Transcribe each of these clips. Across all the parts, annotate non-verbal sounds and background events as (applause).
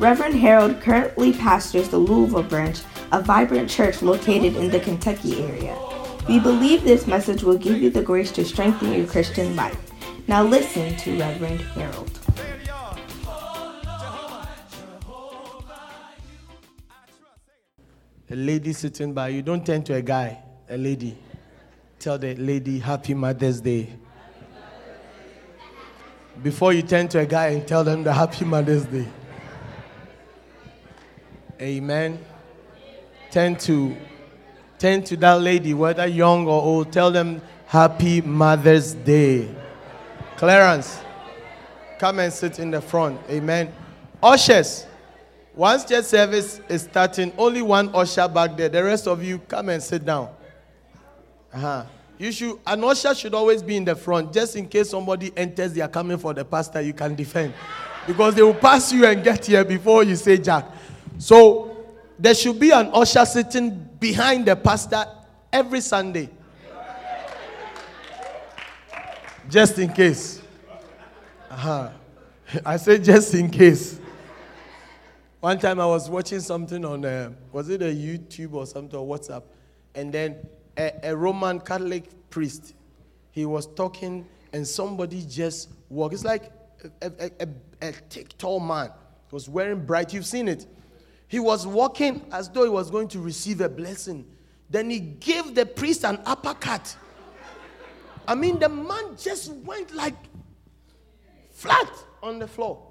Reverend Harold currently pastors the Louisville branch, a vibrant church located in the Kentucky area. We believe this message will give you the grace to strengthen your Christian life. Now listen to Reverend Harold. A lady sitting by you, don't turn to a guy, a lady. Tell the lady, Happy Mother's Day. Before you turn to a guy and tell them the Happy Mother's Day. Amen. Turn to turn to that lady, whether young or old, tell them Happy Mother's Day. Clarence, come and sit in the front. Amen. Ushers, once church service is starting, only one usher back there. The rest of you come and sit down. Uh-huh. You should an usher should always be in the front, just in case somebody enters, they are coming for the pastor, you can defend. Because they will pass you and get here before you say Jack. So there should be an usher sitting behind the pastor every Sunday. Just in case. Uh-huh. I say just in case. One time I was watching something on, uh, was it a YouTube or something or WhatsApp? And then a, a Roman Catholic priest, he was talking and somebody just walked. It's like a, a, a, a thick, tall man. He was wearing bright. You've seen it. He was walking as though he was going to receive a blessing. Then he gave the priest an uppercut. I mean, the man just went like flat on the floor.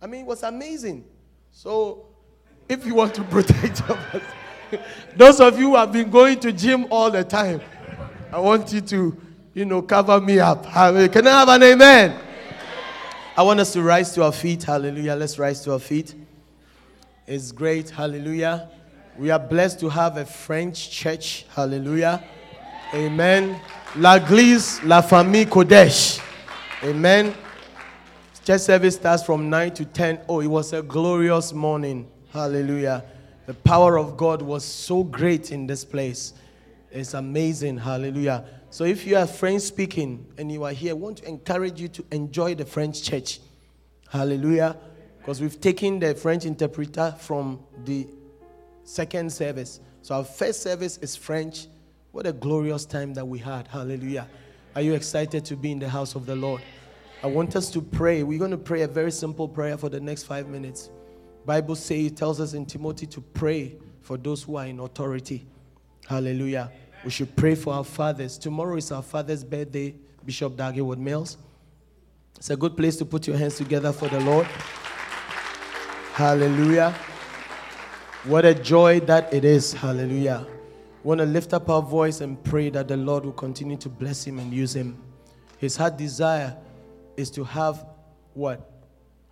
I mean, it was amazing. So, if you want to (laughs) protect yourself, those of you who have been going to gym all the time, I want you to, you know, cover me up. Can I have an amen? I want us to rise to our feet. Hallelujah. Let's rise to our feet. It's great. Hallelujah. We are blessed to have a French church. Hallelujah. Amen. L'Église, la famille Qodesh. Amen. Church service starts from 9 to 10. Oh, it was a glorious morning. Hallelujah. The power of God was so great in this place. It's amazing. Hallelujah. So if you are French speaking and you are here, I want to encourage you to enjoy the French church. Hallelujah. Because we've taken the French interpreter from the second service. So our first service is French. What a glorious time that we had. Hallelujah. Are you excited to be in the house of the Lord? I want us to pray. We're going to pray a very simple prayer for the next five minutes. Bible says it tells us in Timothy to pray for those who are in authority. Hallelujah. We should pray for our fathers. Tomorrow is our father's birthday, Bishop Dag Heward-Mills. It's a good place to put your hands together for the Lord. Hallelujah. What a joy that it is. Hallelujah. We want to lift up our voice and pray that the Lord will continue to bless him and use him. His heart desire is to have what?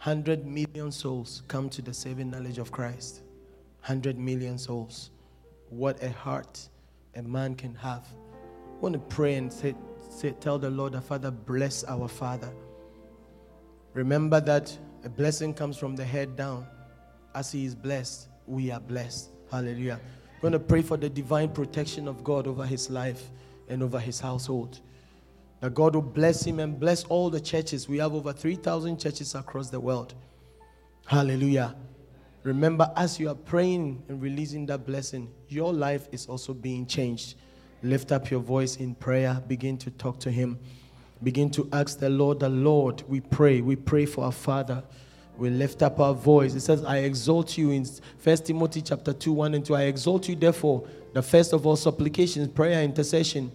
100 million souls come to the saving knowledge of Christ. 100 million souls. What a heart a man can have. I want to pray and say, say, tell the Lord, our Father, bless our Father. Remember that a blessing comes from the head down. As he is blessed, we are blessed. Hallelujah. I'm going to pray for the divine protection of God over his life and over his household. That God will bless him and bless all the churches. We have over 3,000 churches across the world. Hallelujah. Remember, as you are praying and releasing that blessing, your life is also being changed. Lift up your voice in prayer. Begin to talk to Him. Begin to ask the Lord, the Lord, we pray. We pray for our Father. We lift up our voice. It says, I exalt you in First Timothy chapter 2, 1 and 2. I exalt you, therefore, the first of all supplications, prayer, intercession,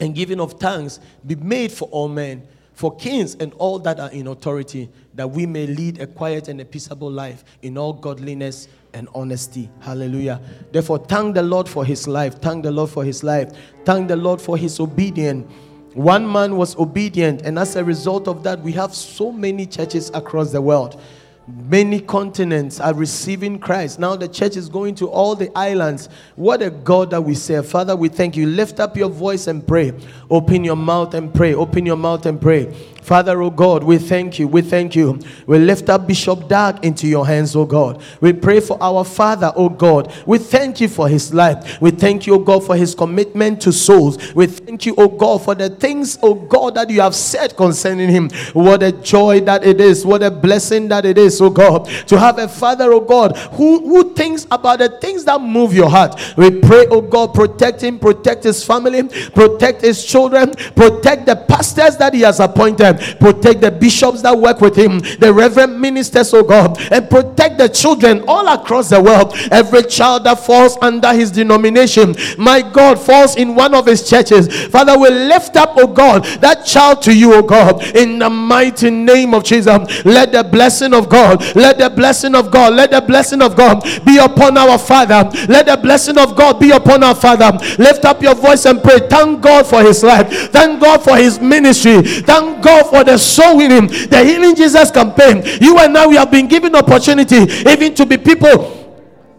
and giving of thanks be made for all men, for kings and all that are in authority, that we may lead a quiet and a peaceable life in all godliness and honesty. Hallelujah. Therefore, thank the Lord for his life. Thank the Lord for his life. Thank the Lord for his obedience. One man was obedient, and as a result of that, we have so many churches across the world. Many continents are receiving Christ. Now the church is going to all the islands. What a God that we serve. Father, we thank you. Lift up your voice and pray. Open your mouth and pray. Open your mouth and pray. Father, oh God, we thank you. We thank you. We lift up Bishop Dag into your hands, oh God. We pray for our Father, oh God. We thank you for his life. We thank you, oh God, for his commitment to souls. We thank you, oh God, for the things, oh God, that you have said concerning him. What a joy that it is. What a blessing that it is, oh God, to have a Father, oh God, who, who thinks about the things that move your heart. We pray, oh God, protect him, protect his family, protect his children, protect the pastors that he has appointed protect the bishops that work with him, the reverend ministers, oh God, and protect the children all across the world. Every child that falls under his denomination, my God, falls in one of his churches. Father, we lift up, oh God, that child to you, oh God, in the mighty name of Jesus. Let the blessing of God, let the blessing of God, let the blessing of God be upon our Father. Let the blessing of God be upon our Father. Lift up your voice and pray. Thank God for his life. Thank God for his ministry. Thank God for the soul winning, the healing Jesus campaign. You and I, we have been given opportunity even to be people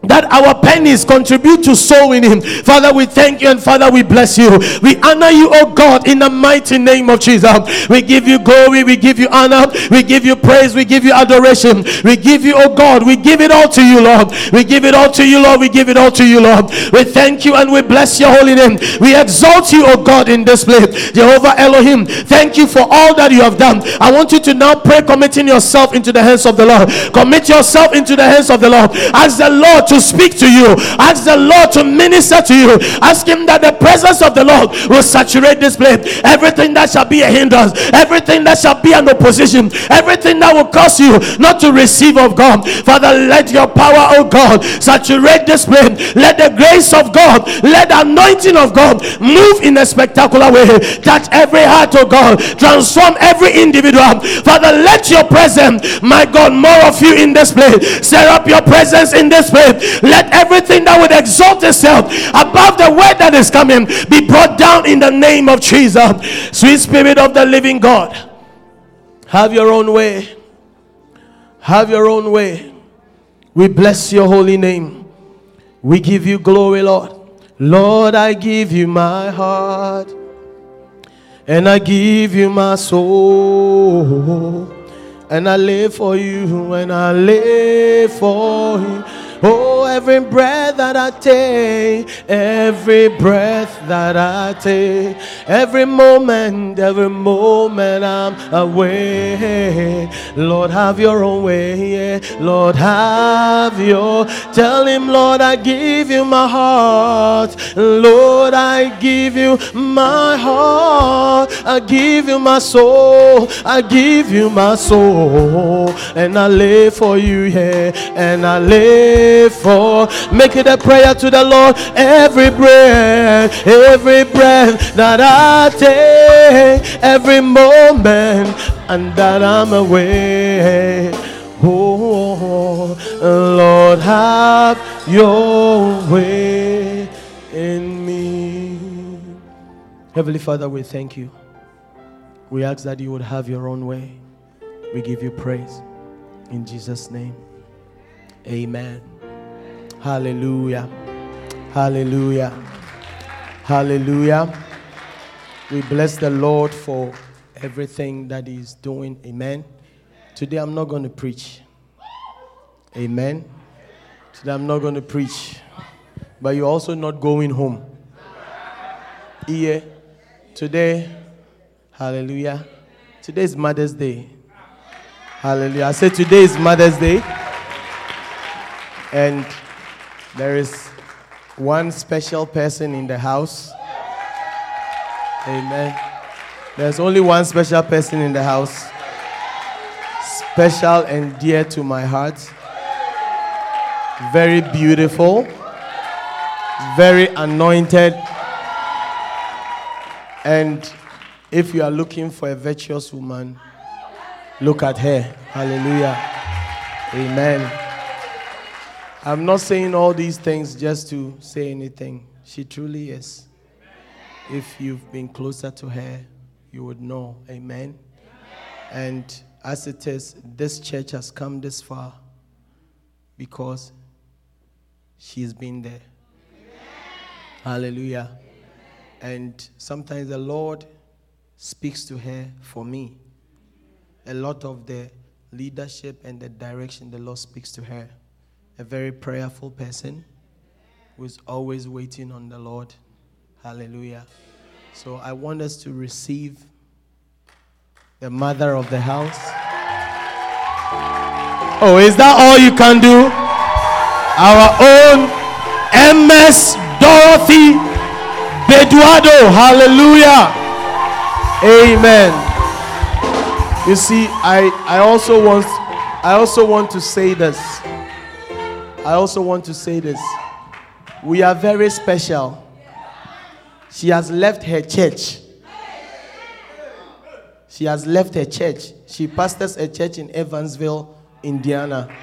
that our pennies contribute to sowing him. Father, we thank you and Father, we bless you. We honor you, oh God, in the mighty name of Jesus. We give you glory, we give you honor, we give you praise, we give you adoration. We give you, oh God, we give it all to you, Lord. We give it all to you, Lord. We give it all to you, Lord. We thank you and we bless your holy name. We exalt you, oh God, in this place. Jehovah Elohim, thank you for all that you have done. I want you to now pray, committing yourself into the hands of the Lord. Commit yourself into the hands of the Lord. Ask the Lord to speak to you. Ask the Lord to minister to you. Ask Him that the presence of the Lord will saturate this place. Everything that shall be a hindrance, everything that shall be an opposition, everything that will cause you not to receive of God. Father, let your power, oh God, saturate this place. Let the grace of God, let the anointing of God move in a spectacular way. Touch every heart, oh God. Transform every individual. Father, let your presence, my God, more of you in this place. Set up your presence in this place. Let everything that would exalt itself above the word that is coming be brought down in the name of Jesus. Sweet Spirit of the living God, have your own way. Have your own way. We bless your holy name. We give you glory, Lord. Lord, I give you my heart and I give you my soul. And I live for you, and I live for you. Oh, every breath that I take, every breath that I take, every moment, every moment I'm away. Lord, have your own way. Lord, have your. Tell him, Lord, I give you my heart. Lord, I give you my heart. I give you my soul. I give you my soul. And I live for you, yeah. And I live for. Make it a prayer to the Lord. Every breath, every breath that I take, every moment, and that I'm away. Oh, Lord, have your way in me. Heavenly Father, we thank you. We ask that you would have your own way. We give you praise. In Jesus' name, amen. Hallelujah. Hallelujah. Hallelujah. We bless the Lord for everything that He's doing. Amen. Today I'm not going to preach. Amen. Today I'm not going to preach. But you're also not going home. Yeah. Today, hallelujah. Today is Mother's Day. Hallelujah. I said today is Mother's Day. And there is one special person in the house. Amen. There's only one special person in the house. Special and dear to my heart. Very beautiful. Very anointed. And if you are looking for a virtuous woman, look at her. Hallelujah. Amen. I'm not saying all these things just to say anything. She truly is. If you've been closer to her, you would know. Amen. And as it is, this church has come this far because she's been there. Hallelujah. And sometimes the Lord speaks to her for me. A lot of the leadership and the direction the Lord speaks to her. A very prayerful person who is always waiting on the Lord. Hallelujah. So I want us to receive the mother of the house. Oh, is that all you can do? Our own MS Dorothy Beduado. Hallelujah. Amen. You see, I, I also want I also want to say this. I also want to say this. We are very special. She has left her church. She has left her church. She pastors a church in Evansville, Indiana.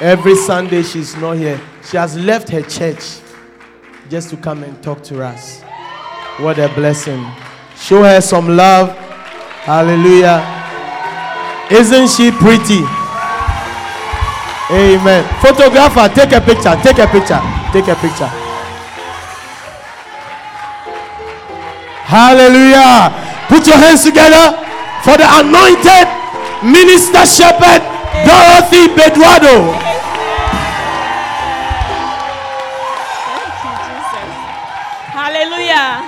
Every Sunday she's not here. She has left her church just to come and talk to us. What a blessing. Show her some love. Hallelujah. Isn't she pretty? Amen. Photographer, take a picture. Take a picture. Take a picture. Hallelujah. Put your hands together for the anointed minister shepherd Dorothy Beduado. Hallelujah.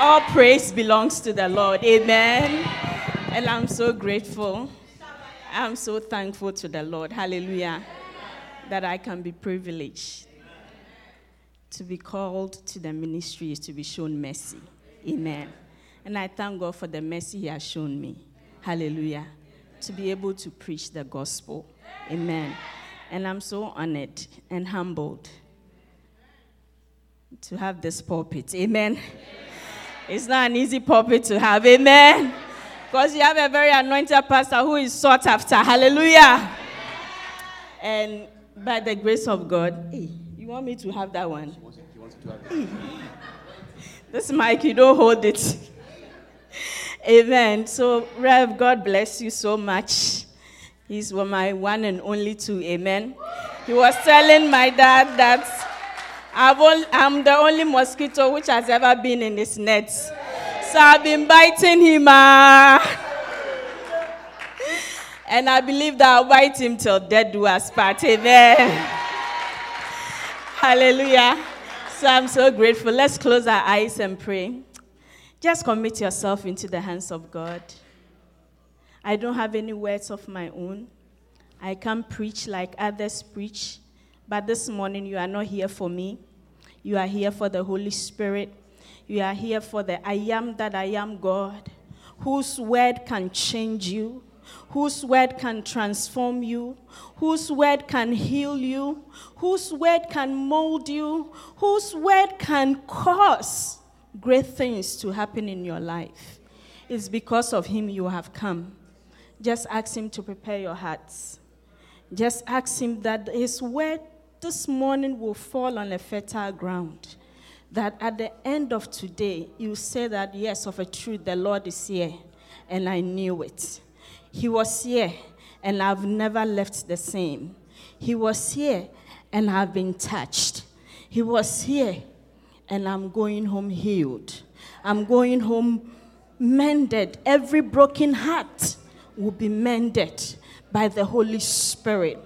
All praise belongs to the Lord. Amen. And I'm so grateful. I'm so thankful to the Lord. Hallelujah. That I can be privileged to be called to the ministry is to be shown mercy. Amen. And I thank God for the mercy He has shown me. Hallelujah. To be able to preach the gospel. Amen. And I'm so honored and humbled to have this pulpit. Amen. It's not an easy pulpit to have. Amen. Because you have a very anointed pastor who is sought after. Hallelujah. And by the grace of God, hey, you want me to have that one? Hey. This mic, you don't hold it. Amen. So, Rev, God bless you so much. He's my one and only two. Amen. He was telling my dad that i am the only mosquito which has ever been in his net. So I've been biting him. Uh, and I believe that I'll bite him till death do us part. Amen. Hallelujah. So I'm so grateful. Let's close our eyes and pray. Just commit yourself into the hands of God. I don't have any words of my own. I can't preach like others preach. But this morning, you are not here for me. You are here for the Holy Spirit. You are here for the I am that I am God, whose word can change you, whose word can transform you, whose word can heal you, whose word can mold you, whose word can cause great things to happen in your life. It's because of him you have come. Just ask him to prepare your hearts. Just ask him that his word this morning will fall on a fertile ground that at the end of today, you say that, yes, of a truth, the Lord is here, and I knew it. He was here, and I've never left the same. He was here, and I've been touched. He was here, and I'm going home healed. I'm going home mended. Every broken heart will be mended by the Holy Spirit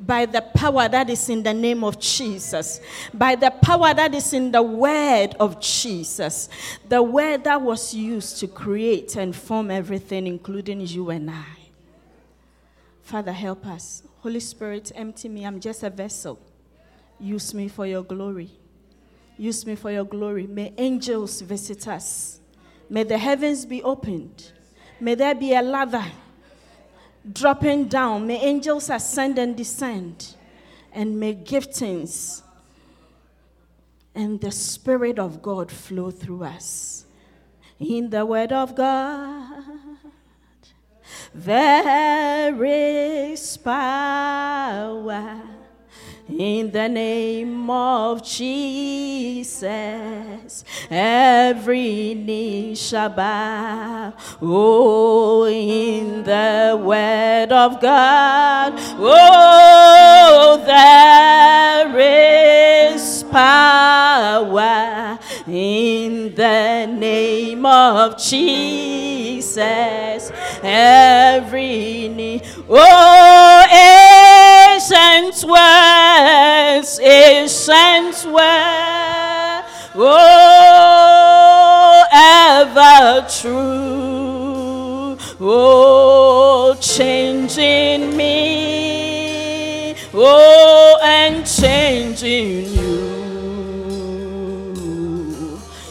by the power that is in the name of Jesus, by the power that is in the word of Jesus, the word that was used to create and form everything, including you and I. Father, help us. Holy Spirit, empty me. I'm just a vessel. Use me for your glory. Use me for your glory. May angels visit us. May the heavens be opened. May there be a ladder dropping down. May angels ascend and descend. And may giftings and the Spirit of God flow through us. In the Word of God, there is power. In the name of Jesus, every knee shall bow. Oh, in the word of God, oh, there is power in the name of Jesus. Every knee, oh, ancient words, ancient words, oh, ever true, oh, changing me, oh, and changing you.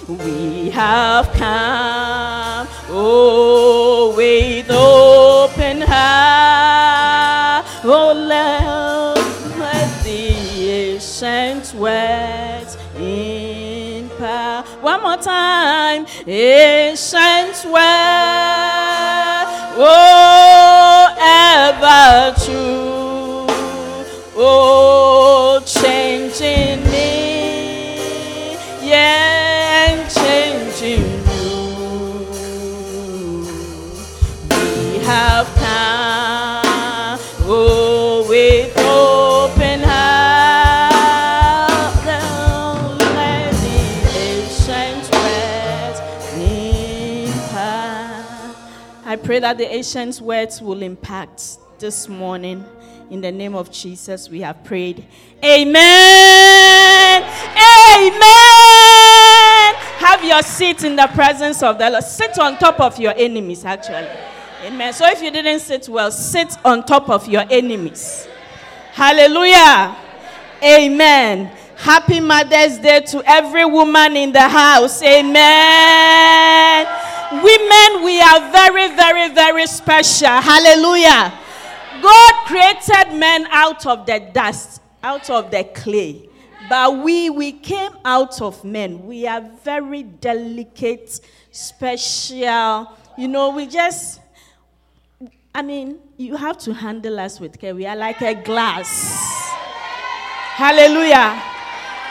We have come, oh, with open heart, oh, let, let the ancient words in power. One more time, ancient words, oh, ever pray that the ancient words will impact this morning. In the name of Jesus, we have prayed. Amen. Amen. Have your seat in the presence of the Lord. Sit on top of your enemies, actually. Amen. So if you didn't sit well, sit on top of your enemies. Hallelujah. Amen. Happy Mother's Day to every woman in the house. Amen. Women, we are very, very, very special. Hallelujah. God created men out of the dust, out of the clay. But we, we came out of men. We are very delicate, special. You know, we just, I mean, you have to handle us with care. We are like a glass. Hallelujah.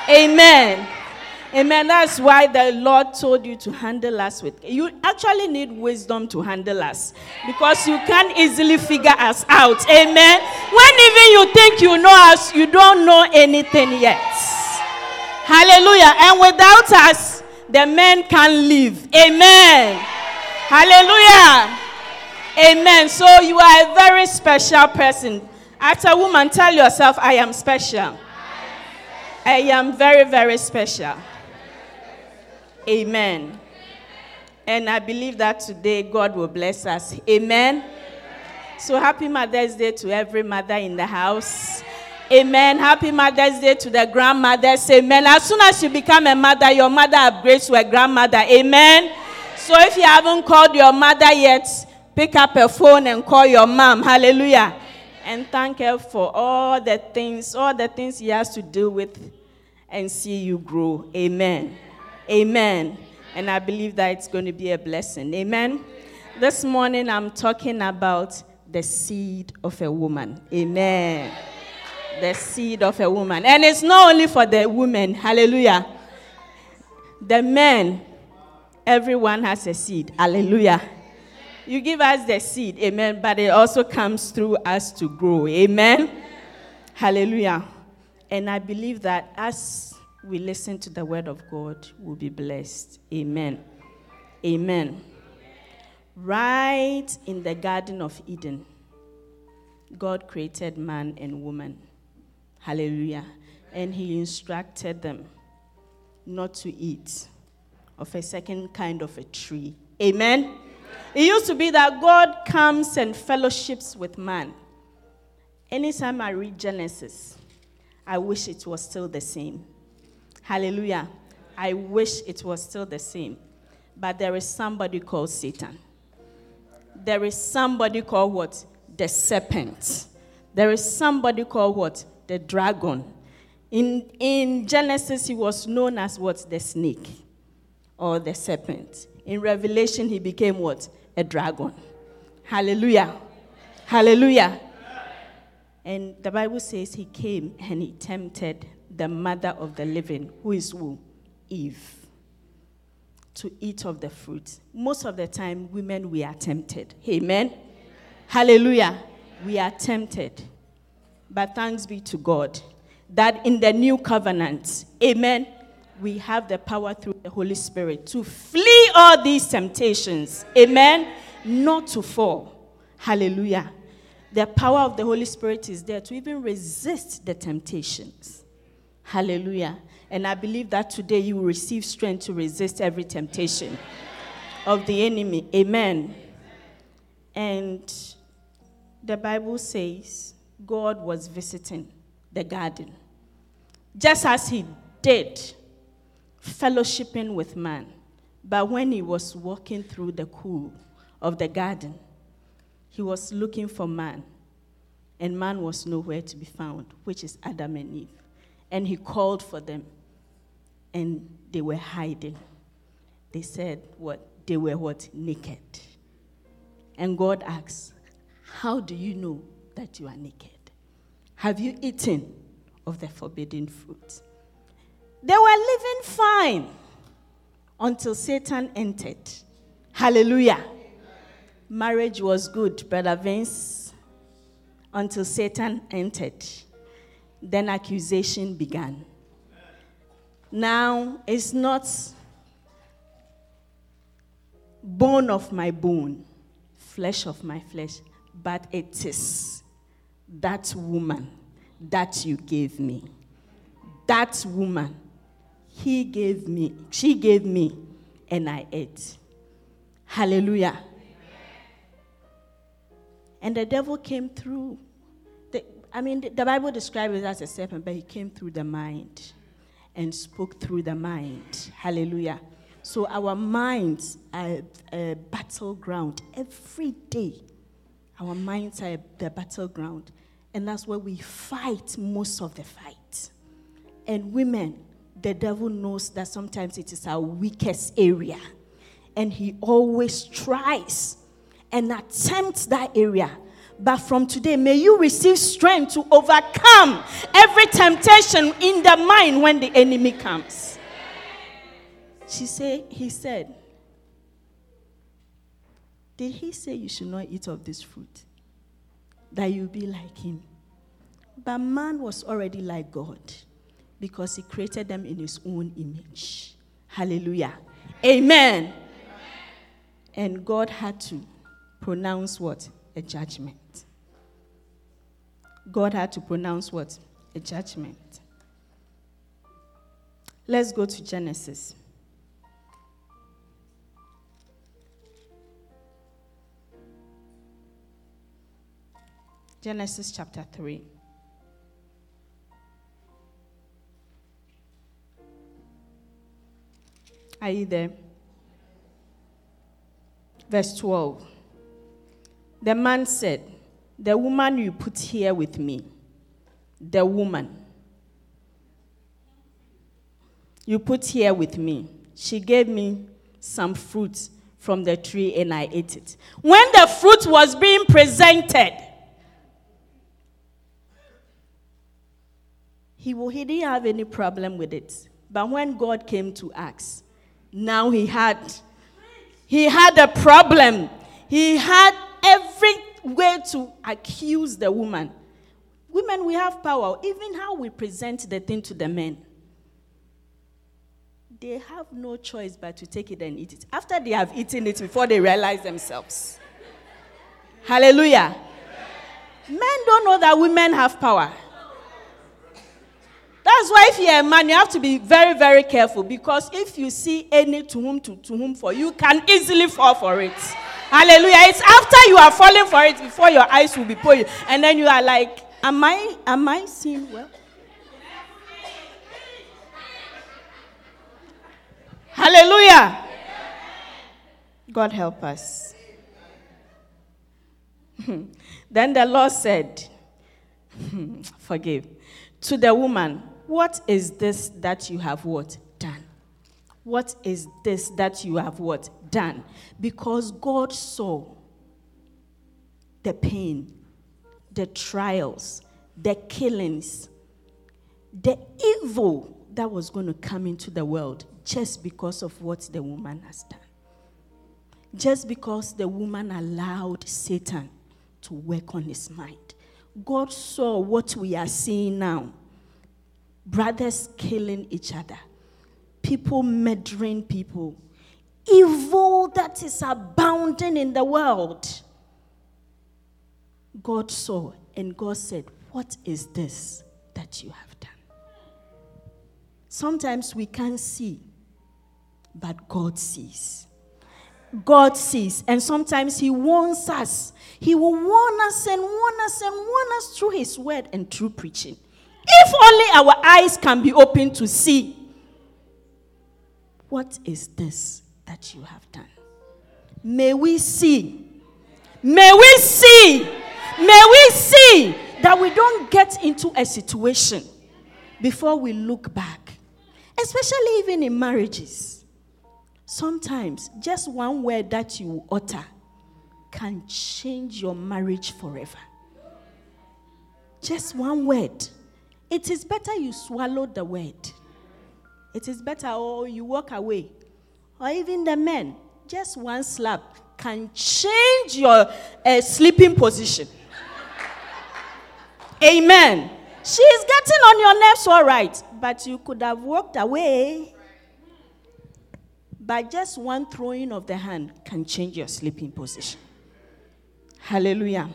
Amen. Amen. That's why the Lord told you to handle us with. You actually need wisdom to handle us because you can't easily figure us out. Amen. When even you think you know us, you don't know anything yet. Hallelujah. And without us, the men can live. Amen. Hallelujah. Amen. So you are a very special person. As a woman, tell yourself, I am special. I am very, very special. Amen. And I believe that today God will bless us. Amen. So happy Mother's Day to every mother in the house. Amen. Happy Mother's Day to the grandmothers. Amen. As soon as you become a mother, your mother upgrades to a grandmother. Amen. So if you haven't called your mother yet, pick up a phone and call your mom. Hallelujah. And thank her for all the things, all the things he has to do with and see you grow. Amen. Amen. And I believe that it's going to be a blessing. Amen. This morning I'm talking about the seed of a woman. Amen. The seed of a woman. And it's not only for the women. Hallelujah. The men, everyone has a seed. Hallelujah. You give us the seed. Amen. But it also comes through us to grow. Amen. Hallelujah. And I believe that as we listen to the word of God, we'll be blessed. Amen. Amen. Right in the Garden of Eden, God created man and woman. Hallelujah. And He instructed them not to eat of a second kind of a tree. Amen. It used to be that God comes and fellowships with man. Anytime I read Genesis, I wish it was still the same. Hallelujah. I wish it was still the same. But there is somebody called Satan. There is somebody called what? The serpent. There is somebody called what? The dragon. In, in Genesis, he was known as what? The snake or the serpent. In Revelation, he became what? A dragon. Hallelujah. Hallelujah. And the Bible says he came and he tempted the mother of the living, who is who? Eve, to eat of the fruit. Most of the time, women, we are tempted. Amen? Amen. Hallelujah. We are tempted. But thanks be to God that in the new covenant, amen, we have the power through the Holy Spirit to flee all these temptations. Amen. Not to fall. Hallelujah. The power of the Holy Spirit is there to even resist the temptations. Hallelujah. And I believe that today you will receive strength to resist every temptation of the enemy. Amen. And the Bible says God was visiting the garden, just as He did, fellowshipping with man. But when He was walking through the cool of the garden, He was looking for man, and man was nowhere to be found, which is Adam and Eve. And He called for them, and they were hiding. They said, What? They were what? Naked. And God asks, How do you know that you are naked? Have you eaten of the forbidden fruit? They were living fine until Satan entered. Hallelujah. Marriage was good, Brother Vince, until Satan entered. Then accusation began. Now it's not bone of my bone, flesh of my flesh, but it is that woman that you gave me. That woman, he gave me, she gave me, and I ate. Hallelujah. And the devil came through. I mean, the Bible describes it as a serpent, but he came through the mind and spoke through the mind. Hallelujah. So our minds are a battleground every day. Our minds are the battleground. And that's where we fight most of the fight. And women, the devil knows that sometimes it is our weakest area. And he always tries and attempts that area. But from today, may you receive strength to overcome every temptation in the mind when the enemy comes. She said, he said, Did he say you should not eat of this fruit? that you be like him. But man was already like God because he created them in his own image. Hallelujah. Amen. Amen. And God had to pronounce what? A judgment. God had to pronounce what? A judgment. Let's go to Genesis. Genesis chapter 3. Are you there? Verse 12. The man said, The woman you put here with me, the woman you put here with me, she gave me some fruit from the tree and I ate it. When the fruit was being presented, he, he didn't have any problem with it. But when God came to ask, now he had he had a problem. He had every way to accuse the woman. Women, we have power. Even how we present the thing to the men. They have no choice but to take it and eat it. After they have eaten it, before they realize themselves. Hallelujah. Men don't know that women have power. That's why if you're a man, you have to be very, very careful because if you see any to whom to, to whom for, you can easily fall for it. Hallelujah. It's after you are falling for it before your eyes will be pulling. And then you are like, Am I am I seeing well? Hallelujah. God help us. (laughs) then the Lord said, (laughs) Forgive. To the woman, what is this that you have what? Done. What is this that you have what? Done. Because God saw the pain, the trials, the killings, the evil that was going to come into the world just because of what the woman has done. Just because the woman allowed Satan to work on his mind. God saw what we are seeing now brothers killing each other, people murdering people, evil that is abounding in the world. God saw and God said, What is this that you have done? Sometimes we can't see, but God sees. God sees, and sometimes He warns us. He will warn us and warn us and warn us through His word and through preaching. If only our eyes can be open to see. What is this that you have done? May we see. May we see. May we see that we don't get into a situation before we look back, especially even in marriages. Sometimes just one word that you utter can change your marriage forever. Just one word. It is better you swallow the word. It is better, or you walk away. Or even the men, just one slap can change your uh, sleeping position. Amen. She is getting on your nerves, all right, but you could have walked away. But just one throwing of the hand can change your sleeping position. Hallelujah.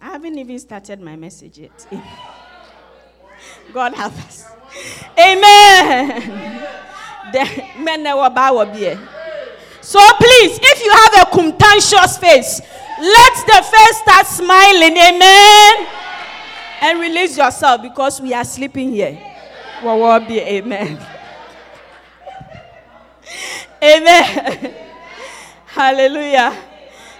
I haven't even started my message yet. (laughs) God help us. Amen. So please, if you have a contentious face, let the face start smiling. Amen. And release yourself because we are sleeping here. Amen. Amen. Hallelujah.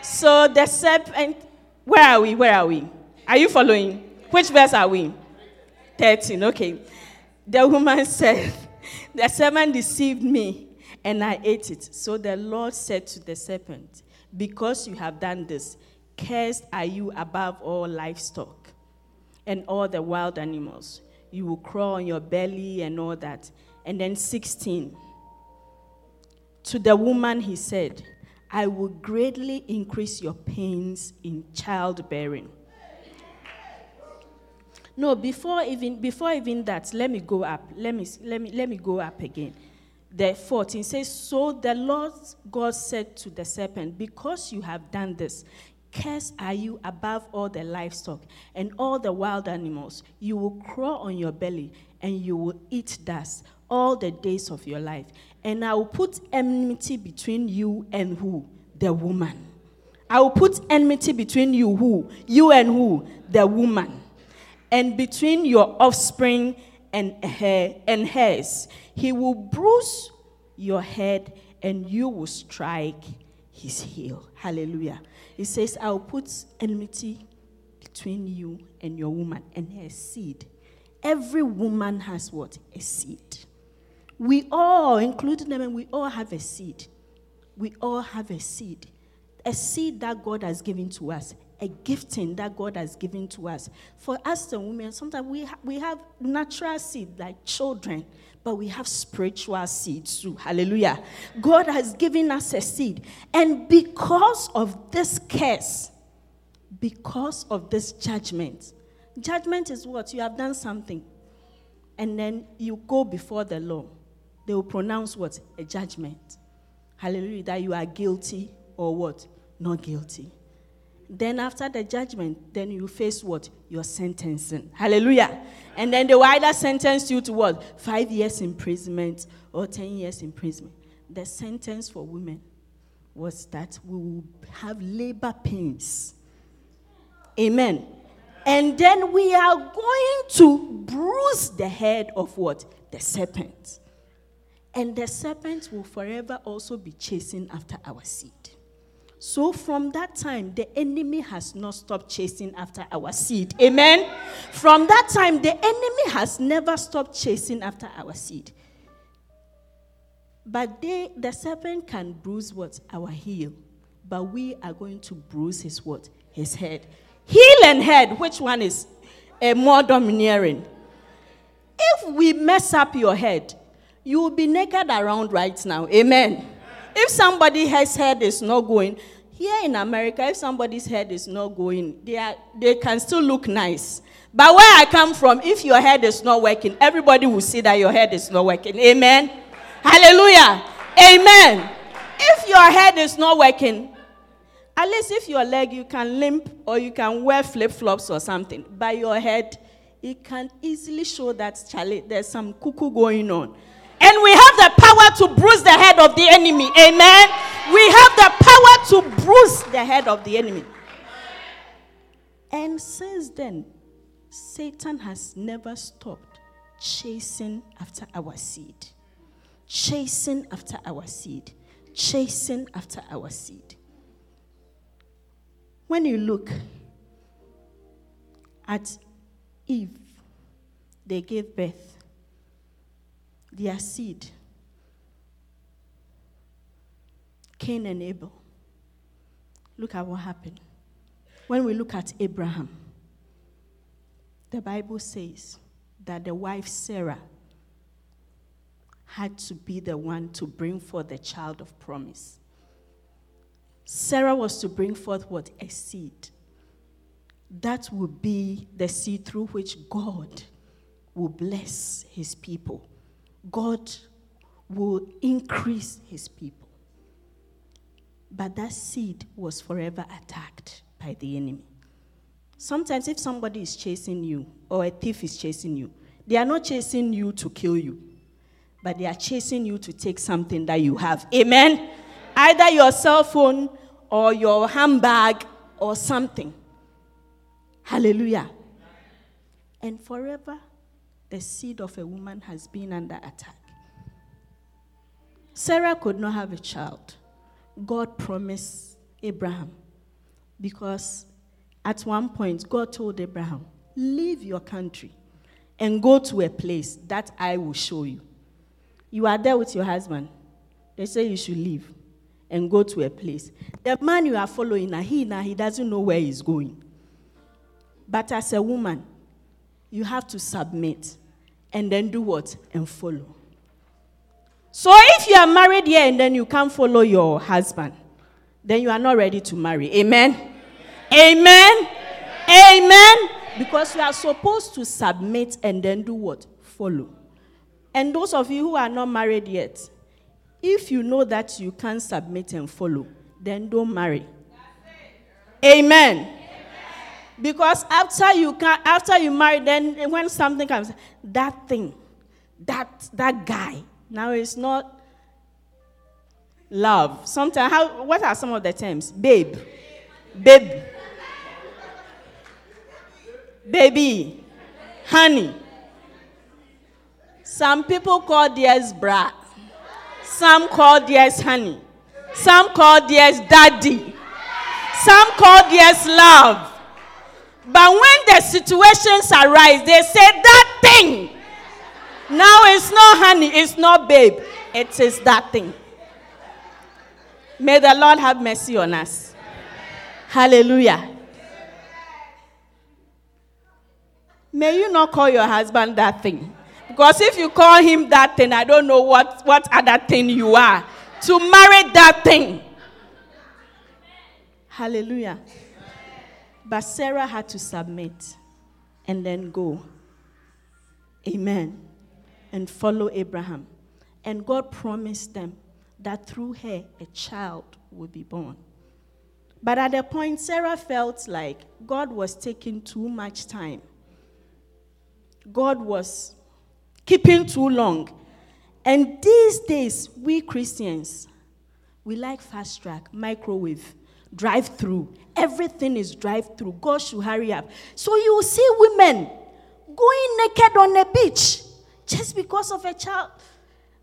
So the serpent, where are we? Where are we? Are you following? Which verse are we? 13. Okay. The woman (laughs) said, The serpent deceived me and I ate it. So the Lord said to the serpent, Because you have done this, cursed are you above all livestock and all the wild animals. You will crawl on your belly and all that. And then 16. To the woman, he said, I will greatly increase your pains in childbearing. No, before even before even that, let me go up. Let me let me let me go up again. The 14 says, So the Lord God said to the serpent, Because you have done this, cursed are you above all the livestock and all the wild animals. You will crawl on your belly and you will eat dust all the days of your life. And I will put enmity between you and who? The woman. I will put enmity between you who? You and who? The woman. And between your offspring and her and hers. He will bruise your head and you will strike his heel. Hallelujah. He says, I'll put enmity between you and your woman and her seed. Every woman has what? A seed. We all, including them, and we all have a seed. We all have a seed. A seed that God has given to us, a gifting that God has given to us. For us, the women, sometimes we, ha- we have natural seed like children, but we have spiritual seeds too. Hallelujah. God has given us a seed. And because of this curse, because of this judgment, judgment is what? You have done something, and then you go before the law they will pronounce what? A judgment. Hallelujah. That you are guilty or what? Not guilty. Then after the judgment, then you face what? Your sentencing. Hallelujah. And then they will either sentence you to what? Five years imprisonment or ten years imprisonment. The sentence for women was that we will have labor pains. Amen. And then we are going to bruise the head of what? The serpent. And the serpent will forever also be chasing after our seed. So from that time, the enemy has not stopped chasing after our seed. Amen. From that time, the enemy has never stopped chasing after our seed. But they, the serpent can bruise what? Our heel. But we are going to bruise his what? His head. Heel and head, which one is uh, more domineering? If we mess up your head, you will be naked around right now. Amen. If somebody has head is not going, here in America, if somebody's head is not going, they, are, they can still look nice. But where I come from, if your head is not working, everybody will see that your head is not working. Amen. Hallelujah. Amen. If your head is not working, at least if your leg, you can limp or you can wear flip flops or something. By your head, it can easily show that Charlie, there's some cuckoo going on. And we have the power to bruise the head of the enemy. Amen. We have the power to bruise the head of the enemy. And since then, Satan has never stopped chasing after our seed. Chasing after our seed. Chasing after our seed. When you look at Eve, they gave birth their seed. Cain and Abel. Look at what happened. When we look at Abraham, the Bible says that the wife Sarah had to be the one to bring forth the child of promise. Sarah was to bring forth what? A seed. That would be the seed through which God will bless his people. God will increase his people. But that seed was forever attacked by the enemy. Sometimes, if somebody is chasing you or a thief is chasing you, they are not chasing you to kill you, but they are chasing you to take something that you have. Amen? Either your cell phone or your handbag or something. Hallelujah. And forever the seed of a woman has been under attack. Sarah could not have a child. God promised Abraham because at one point God told Abraham, Leave your country and go to a place that I will show you. You are there with your husband. They say you should leave and go to a place. The man you are following, he now he doesn't know where he's going. But as a woman, you have to submit and then do what? And follow. So if you are married here and then you can't follow your husband, then you are not ready to marry. Amen? Amen? Amen? Because you are supposed to submit and then do what? Follow. And those of you who are not married yet, if you know that you can't submit and follow, then don't marry. Amen. Because after you can, after you marry, then when something comes, that thing, that that guy, now it's not love. Sometimes, how, what are some of the terms? Babe, babe, baby, honey. Some people call theirs bra. Some call theirs honey. Some call theirs daddy. Some call theirs love. But when the situations arise, they say that thing. Now it's not honey, it's not babe. It is that thing. May the Lord have mercy on us. Hallelujah. May you not call your husband that thing. Because if you call him that thing, I don't know what, what other thing you are. To marry that thing. Hallelujah. But Sarah had to submit and then go. Amen. And follow Abraham. And God promised them that through her a child would be born. But at the point, Sarah felt like God was taking too much time. God was keeping too long. And these days, we Christians, we like fast track, microwave drive through. Everything is drive through. God should hurry up. So you see women going naked on the beach just because of a child.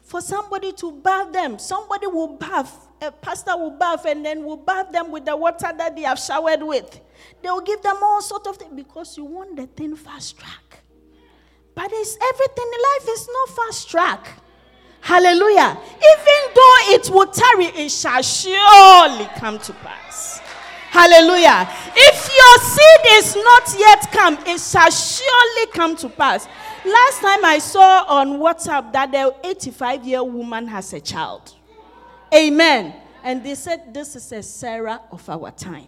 For somebody to bath them, somebody will bath. A pastor will bath and then will bath them with the water that they have showered with. They will give them all sort of things because you want the thing fast track. But it's everything in life is not fast track. Hallelujah. Even though it will tarry, it shall surely come to pass. Hallelujah. If your seed is not yet come, it shall surely come to pass. Last time I saw on WhatsApp that the 85 year woman has a child. Amen. And they said, This is a Sarah of our time.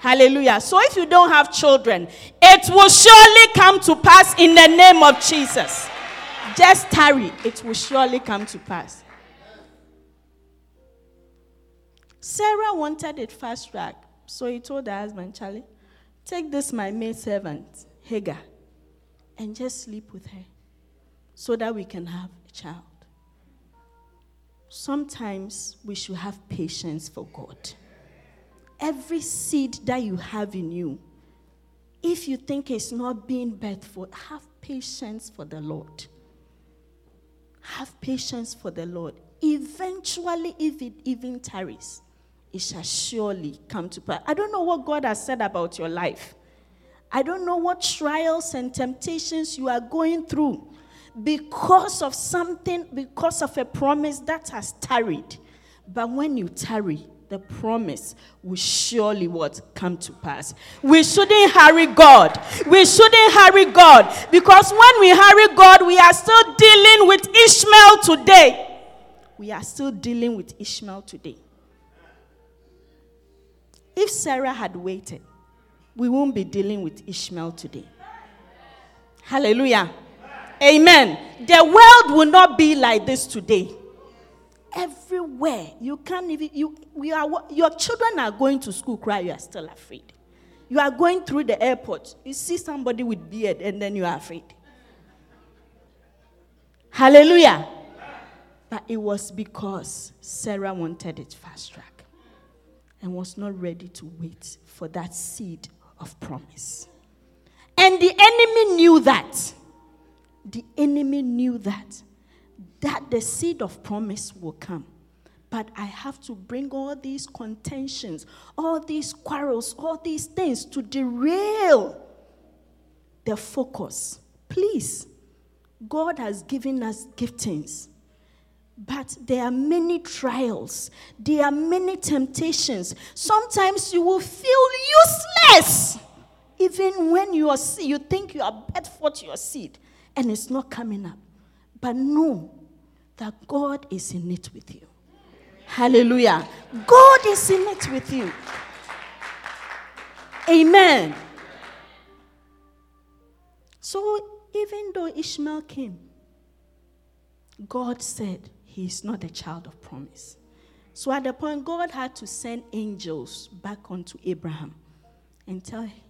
Hallelujah. So if you don't have children, it will surely come to pass in the name of Jesus. Just tarry, it will surely come to pass. Sarah wanted it fast track, so he told her husband, Charlie, take this, my maid servant, Hagar, and just sleep with her so that we can have a child. Sometimes we should have patience for God. Every seed that you have in you, if you think it's not being birthed for, have patience for the Lord. Have patience for the Lord. Eventually, if it even tarries, it shall surely come to pass. I don't know what God has said about your life. I don't know what trials and temptations you are going through because of something, because of a promise that has tarried. But when you tarry, the promise will surely what come to pass. We shouldn't hurry God. We shouldn't hurry God because when we hurry God, we are still dealing with Ishmael today. We are still dealing with Ishmael today. If Sarah had waited, we won't be dealing with Ishmael today. Hallelujah. Amen. The world will not be like this today. Everywhere you can't even you we are your children are going to school cry you are still afraid. You are going through the airport, you see somebody with beard and then you are afraid. Hallelujah. But it was because Sarah wanted it fast track and was not ready to wait for that seed of promise. And the enemy knew that. The enemy knew that. That the seed of promise will come. But I have to bring all these contentions, all these quarrels, all these things to derail the focus. Please, God has given us giftings. But there are many trials, there are many temptations. Sometimes you will feel useless, even when you, are, you think you are bad for your seed and it's not coming up. But know that God is in it with you. Hallelujah. God is in it with you. Amen. So even though Ishmael came, God said, he is not a child of promise. So at the point, God had to send angels back onto Abraham and tell him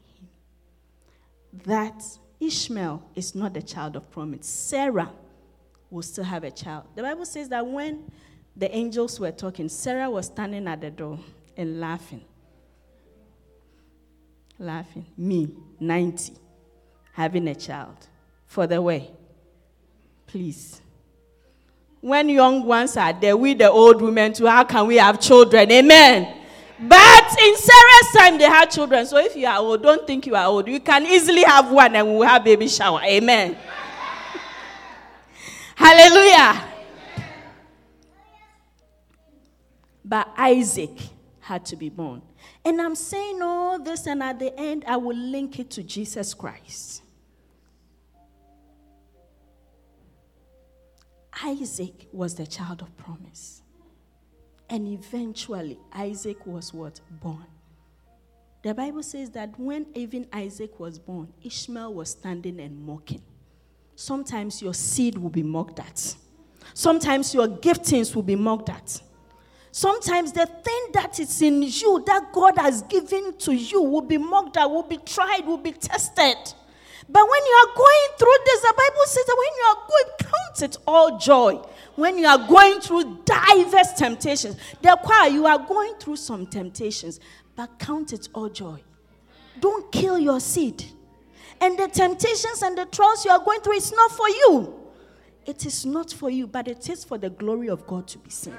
that Ishmael is not a child of promise. Sarah will still have a child. The Bible says that when the angels were talking, Sarah was standing at the door and laughing. Laughing. Me, 90, having a child. For the way. Please when young ones are there, we the old women too, how can we have children? Amen. But in Sarah's time, they had children. So if you are old, don't think you are old. You can easily have one and we'll have baby shower. Amen. Hallelujah. But Isaac had to be born. And I'm saying all this, and at the end, I will link it to Jesus Christ. Isaac was the child of promise. And eventually, Isaac was what? Born. The Bible says that when even Isaac was born, Ishmael was standing and mocking. Sometimes your seed will be mocked at. Sometimes your giftings will be mocked at. Sometimes the thing that is in you that God has given to you will be mocked at, will be tried, will be tested. But when you are going through this, the Bible says that when you are going, count it all joy. When you are going through diverse temptations, the choir, you are going through some temptations, but count it all joy. Don't kill your seed. And the temptations and the trials you are going through, it's not for you. It is not for you, but it is for the glory of God to be seen.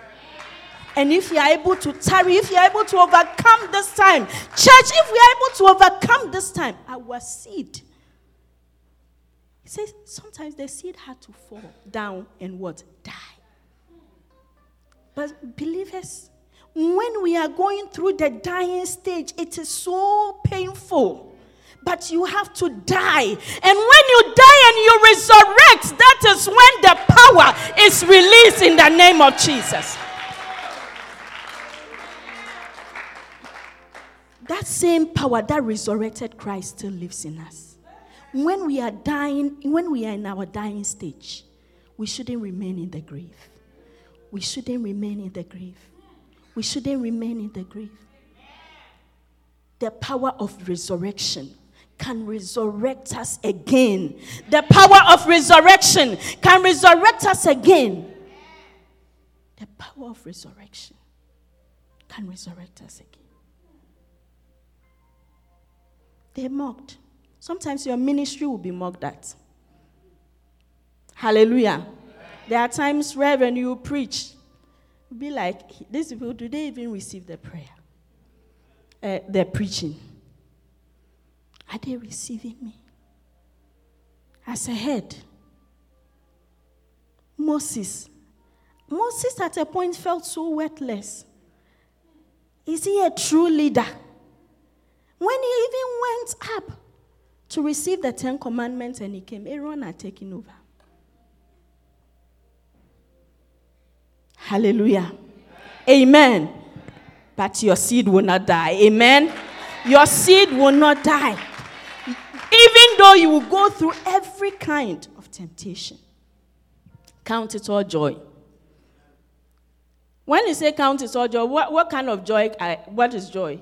And if you are able to tarry, if you are able to overcome this time, church, if we are able to overcome this time, our seed He says sometimes the seed had to fall down and what? Die. But believers, when we are going through the dying stage, it is so painful. But you have to die. And when you die and you resurrect, that is when the power is released in the name of Jesus. That same power that resurrected Christ still lives in us. When we are dying, when we are in our dying stage, we shouldn't remain in the grave. We shouldn't remain in the grave. We shouldn't remain in the grave. The power of resurrection can resurrect us again. The power of resurrection can resurrect us again. The power of resurrection can resurrect us again. They mocked. Sometimes your ministry will be mocked at. Hallelujah. There are times, Reverend, you preach, be like, these people, do they even receive the prayer? Uh, they're preaching. Are they receiving me? As a head, Moses. Moses at a point felt so worthless. Is he a true leader? When he even went up to receive the Ten Commandments and he came, Aaron had taken over. Hallelujah. Amen. But your seed will not die. Amen. Your seed will not die. Even though you will go through every kind of temptation, count it all joy. When you say count it all joy, what, what kind of joy? what is joy?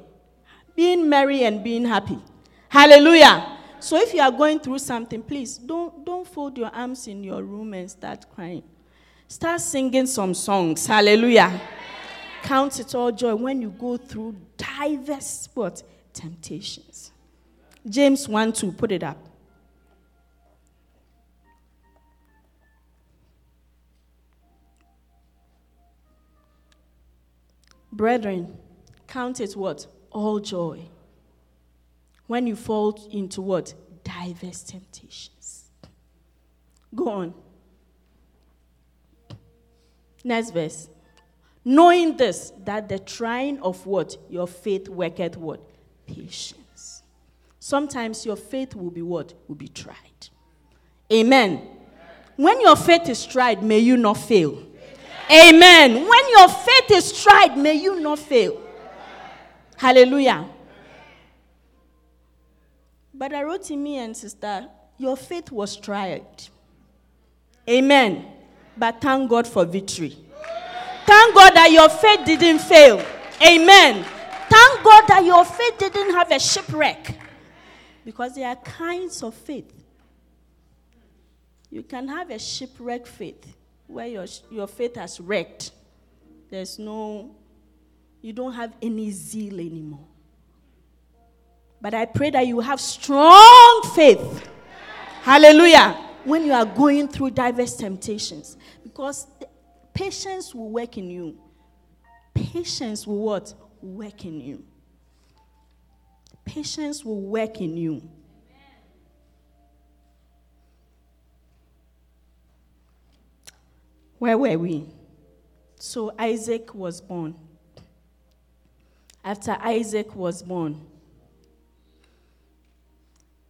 Being merry and being happy. Hallelujah. So if you are going through something, please don't, don't fold your arms in your room and start crying. Start singing some songs. Hallelujah. Count it all joy when you go through diverse what? Temptations. James 1 2, put it up. Brethren, count it what? All joy. When you fall into what? Diverse temptations. Go on. Next verse. Knowing this, that the trying of what? Your faith worketh what? Patience. Sometimes your faith will be what? Will be tried. Amen. When your faith is tried, may you not fail. Amen. When your faith is tried, may you not fail. Hallelujah. But I wrote to me and sister, your faith was tried. Amen. But thank God for victory. Thank God that your faith didn't fail. Amen. Thank God that your faith didn't have a shipwreck. Because there are kinds of faith. You can have a shipwreck faith where your, your faith has wrecked. There's no, you don't have any zeal anymore. But I pray that you have strong faith. Hallelujah when you are going through diverse temptations. Because patience will work in you. Patience will what? Work in you. Patience will work in you. Where were we? So Isaac was born. After Isaac was born,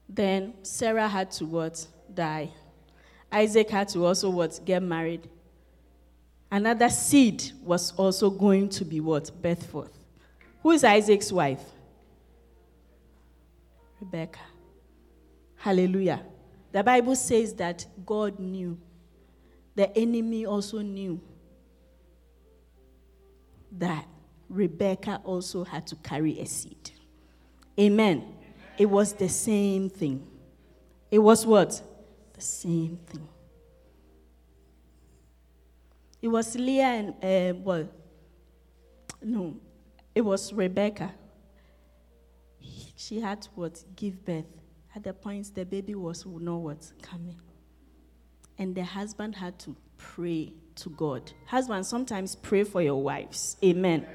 then Sarah had to what? Die. Isaac had to also what? Get married. Another seed was also going to be what? Birth forth. Who is Isaac's wife? Rebecca. Hallelujah. The Bible says that God knew. The enemy also knew that Rebecca also had to carry a seed. Amen. It was the same thing. It was what? the same thing. It was Leah and, uh, well, no, it was Rebecca. She had to what? Give birth. At the point the baby was not what? Coming. And the husband had to pray to God. Husbands, sometimes pray for your wives. Amen.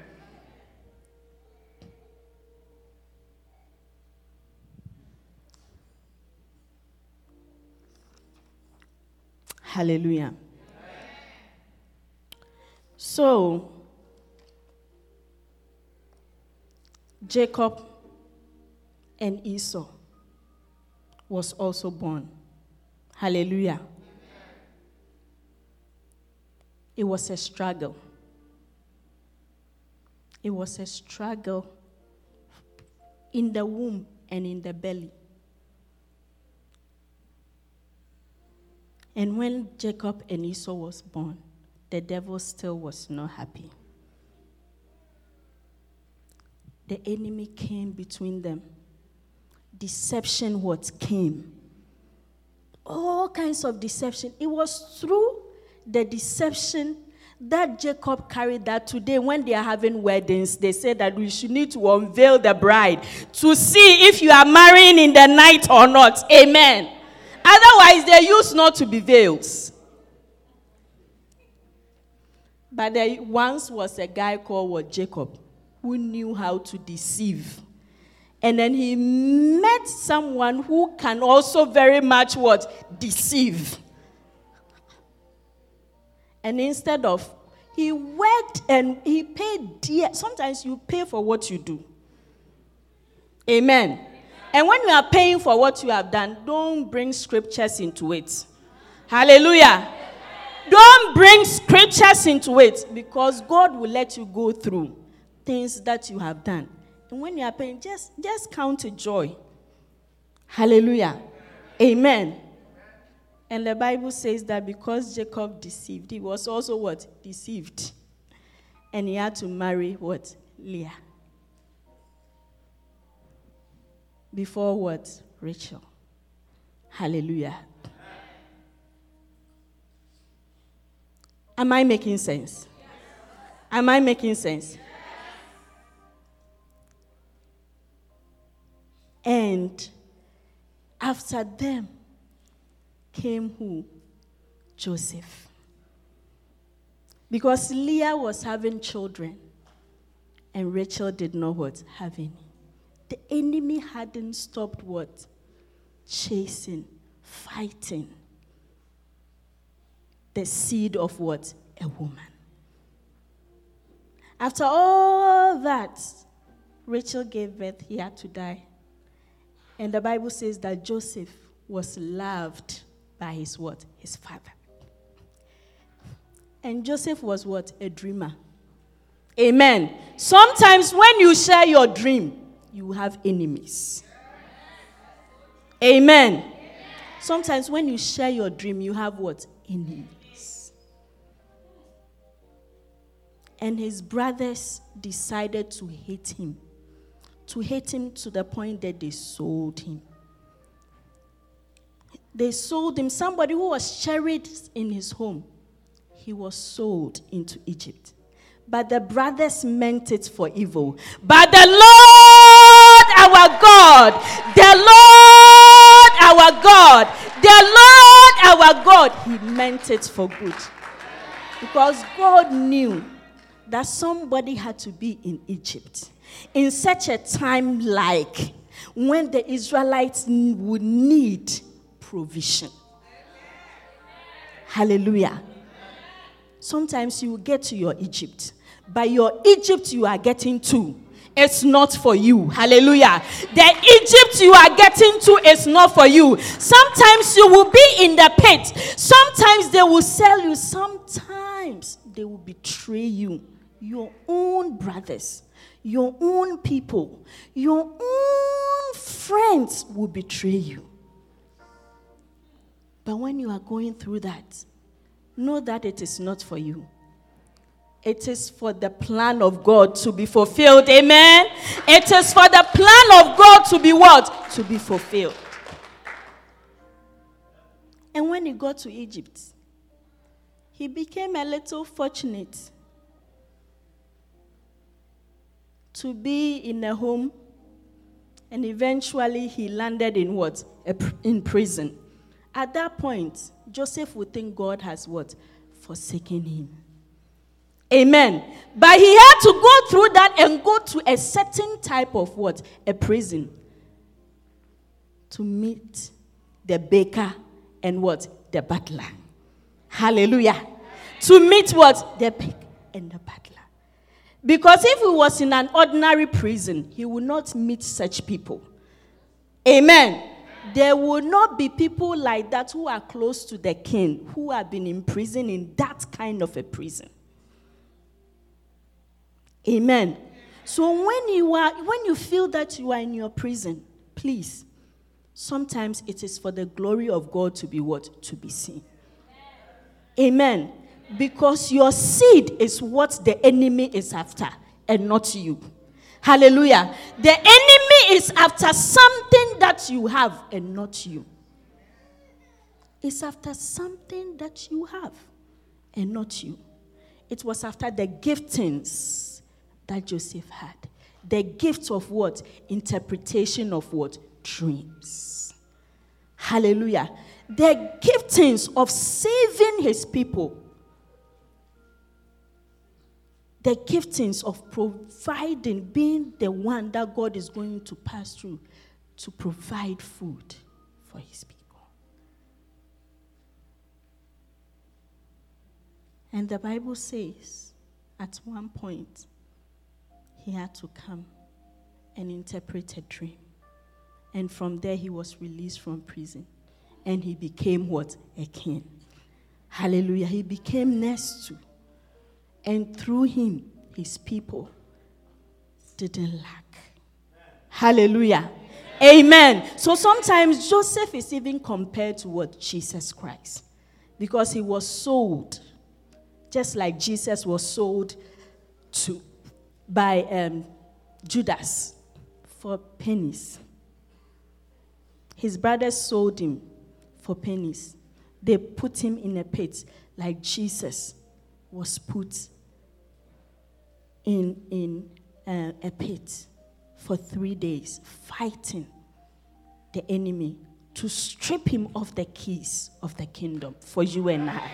Hallelujah. So, Jacob and Esau was also born. Hallelujah. It was a struggle. It was a struggle in the womb and in the belly. And when Jacob and Esau was born, the devil still was not happy. The enemy came between them. Deception what came. All kinds of deception. It was through the deception that Jacob carried that today when they are having weddings, they say that we should need to unveil the bride to see if you are marrying in the night or not. Amen. Otherwise, they used not to be veils. But there once was a guy called Jacob who knew how to deceive. And then he met someone who can also very much what? Deceive. And instead of, he worked and he paid dear. Sometimes you pay for what you do. Amen. And when you are paying for what you have done, don't bring scriptures into it. Hallelujah. Don't bring scriptures into it because God will let you go through things that you have done. And when you are paying, just, just count it joy. Hallelujah. Amen. And the Bible says that because Jacob deceived, he was also what? Deceived. And he had to marry what? Leah. before what? Rachel. Hallelujah. Am I making sense? Am I making sense? And after them came who? Joseph. Because Leah was having children and Rachel did not what? Have any the enemy hadn't stopped what? Chasing, fighting the seed of what? A woman. After all that, Rachel gave birth, he had to die. And the Bible says that Joseph was loved by his what? His father. And Joseph was what? A dreamer. Amen. Sometimes when you share your dream, you have enemies. Amen. Sometimes when you share your dream, you have what? Enemies. And his brothers decided to hate him. To hate him to the point that they sold him. They sold him. Somebody who was cherished in his home, he was sold into Egypt. But the brothers meant it for evil. But the Lord our God, the Lord our God, the Lord our God, He meant it for good. Because God knew that somebody had to be in Egypt in such a time like when the Israelites would need provision. Hallelujah. Sometimes you will get to your Egypt by your Egypt you are getting to. It's not for you. Hallelujah. The Egypt you are getting to is not for you. Sometimes you will be in the pit. Sometimes they will sell you. Sometimes they will betray you. Your own brothers, your own people, your own friends will betray you. But when you are going through that, know that it is not for you. It is for the plan of God to be fulfilled. Amen. It is for the plan of God to be what? To be fulfilled. And when he got to Egypt, he became a little fortunate to be in a home and eventually he landed in what? In prison. At that point, Joseph would think God has what? Forsaken him. Amen. But he had to go through that and go to a certain type of what? A prison. To meet the baker and what? The butler. Hallelujah. To meet what? The baker and the butler. Because if he was in an ordinary prison, he would not meet such people. Amen. there will not be people like that who are close to the king, who have been imprisoned in that kind of a prison. Amen. So when you are when you feel that you are in your prison, please sometimes it is for the glory of God to be what to be seen. Amen. Because your seed is what the enemy is after and not you. Hallelujah. The enemy is after something that you have and not you. It's after something that you have and not you. It was after the giftings that Joseph had. The gift of what? Interpretation of what? Dreams. Hallelujah. The giftings of saving his people the giftings of providing, being the one that God is going to pass through to provide food for his people. And the Bible says at one point, he had to come and interpret a dream. And from there, he was released from prison. And he became what? A king. Hallelujah. He became next to and through him, his people didn't lack. Hallelujah. Amen. So sometimes Joseph is even compared to what? Jesus Christ. Because he was sold, just like Jesus was sold to by um, Judas for pennies. His brothers sold him for pennies. They put him in a pit like Jesus was put in, in uh, a pit for three days, fighting the enemy to strip him of the keys of the kingdom for you and I.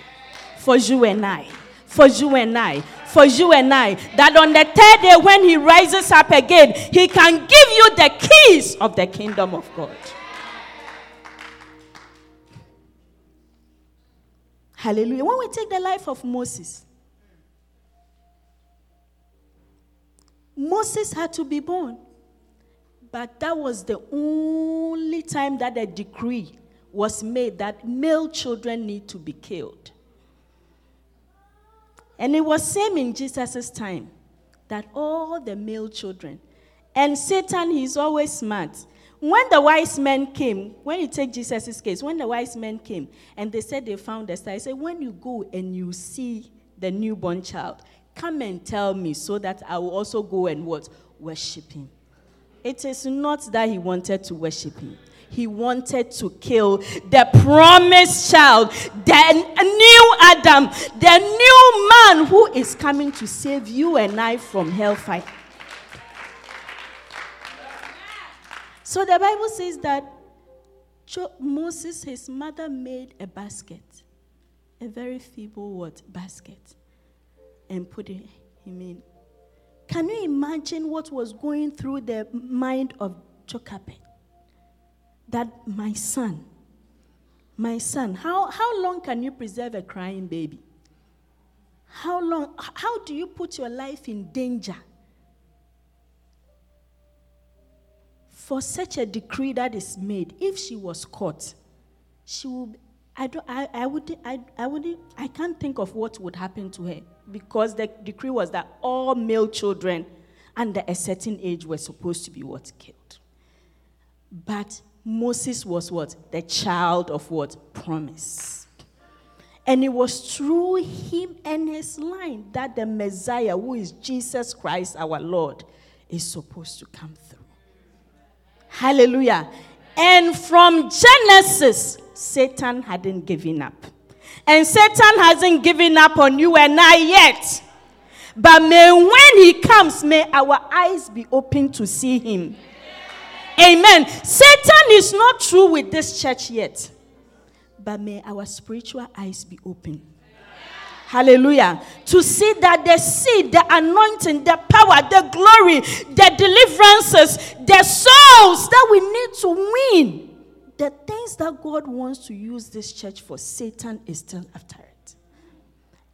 For you and I. For you and I. For you and I. That on the third day, when he rises up again, he can give you the keys of the kingdom of God. Hallelujah. When we take the life of Moses, Moses had to be born. But that was the only time that a decree was made that male children need to be killed. And it was same in Jesus' time that all the male children, and Satan, he's always smart. When the wise men came, when you take Jesus' case, when the wise men came and they said they found the star, he said, when you go and you see the newborn child, Come and tell me so that I will also go and what? Worship him. It is not that he wanted to worship him. He wanted to kill the promised child, the new Adam, the new man who is coming to save you and I from hellfire. So the Bible says that Moses, his mother, made a basket, a very feeble what basket and put him in. Can you imagine what was going through the mind of Jochebed? That my son, my son, how, how long can you preserve a crying baby? How long, how do you put your life in danger for such a decree that is made? If she was caught, she will, I, don't, I, I, would, I, I, would, I can't think of what would happen to her because the decree was that all male children under a certain age were supposed to be what? Killed. But Moses was what? The child of what? Promise. And it was through him and his line that the Messiah, who is Jesus Christ our Lord, is supposed to come through. Hallelujah. And from Genesis, Satan hadn't given up. And Satan hasn't given up on you and I yet. But may when he comes, may our eyes be open to see him. Amen. Satan is not through with this church yet. But may our spiritual eyes be open. Hallelujah. To see that the seed, the anointing, the power, the glory, the deliverances, the souls that we need to win the things that God wants to use this church for, Satan is still after it.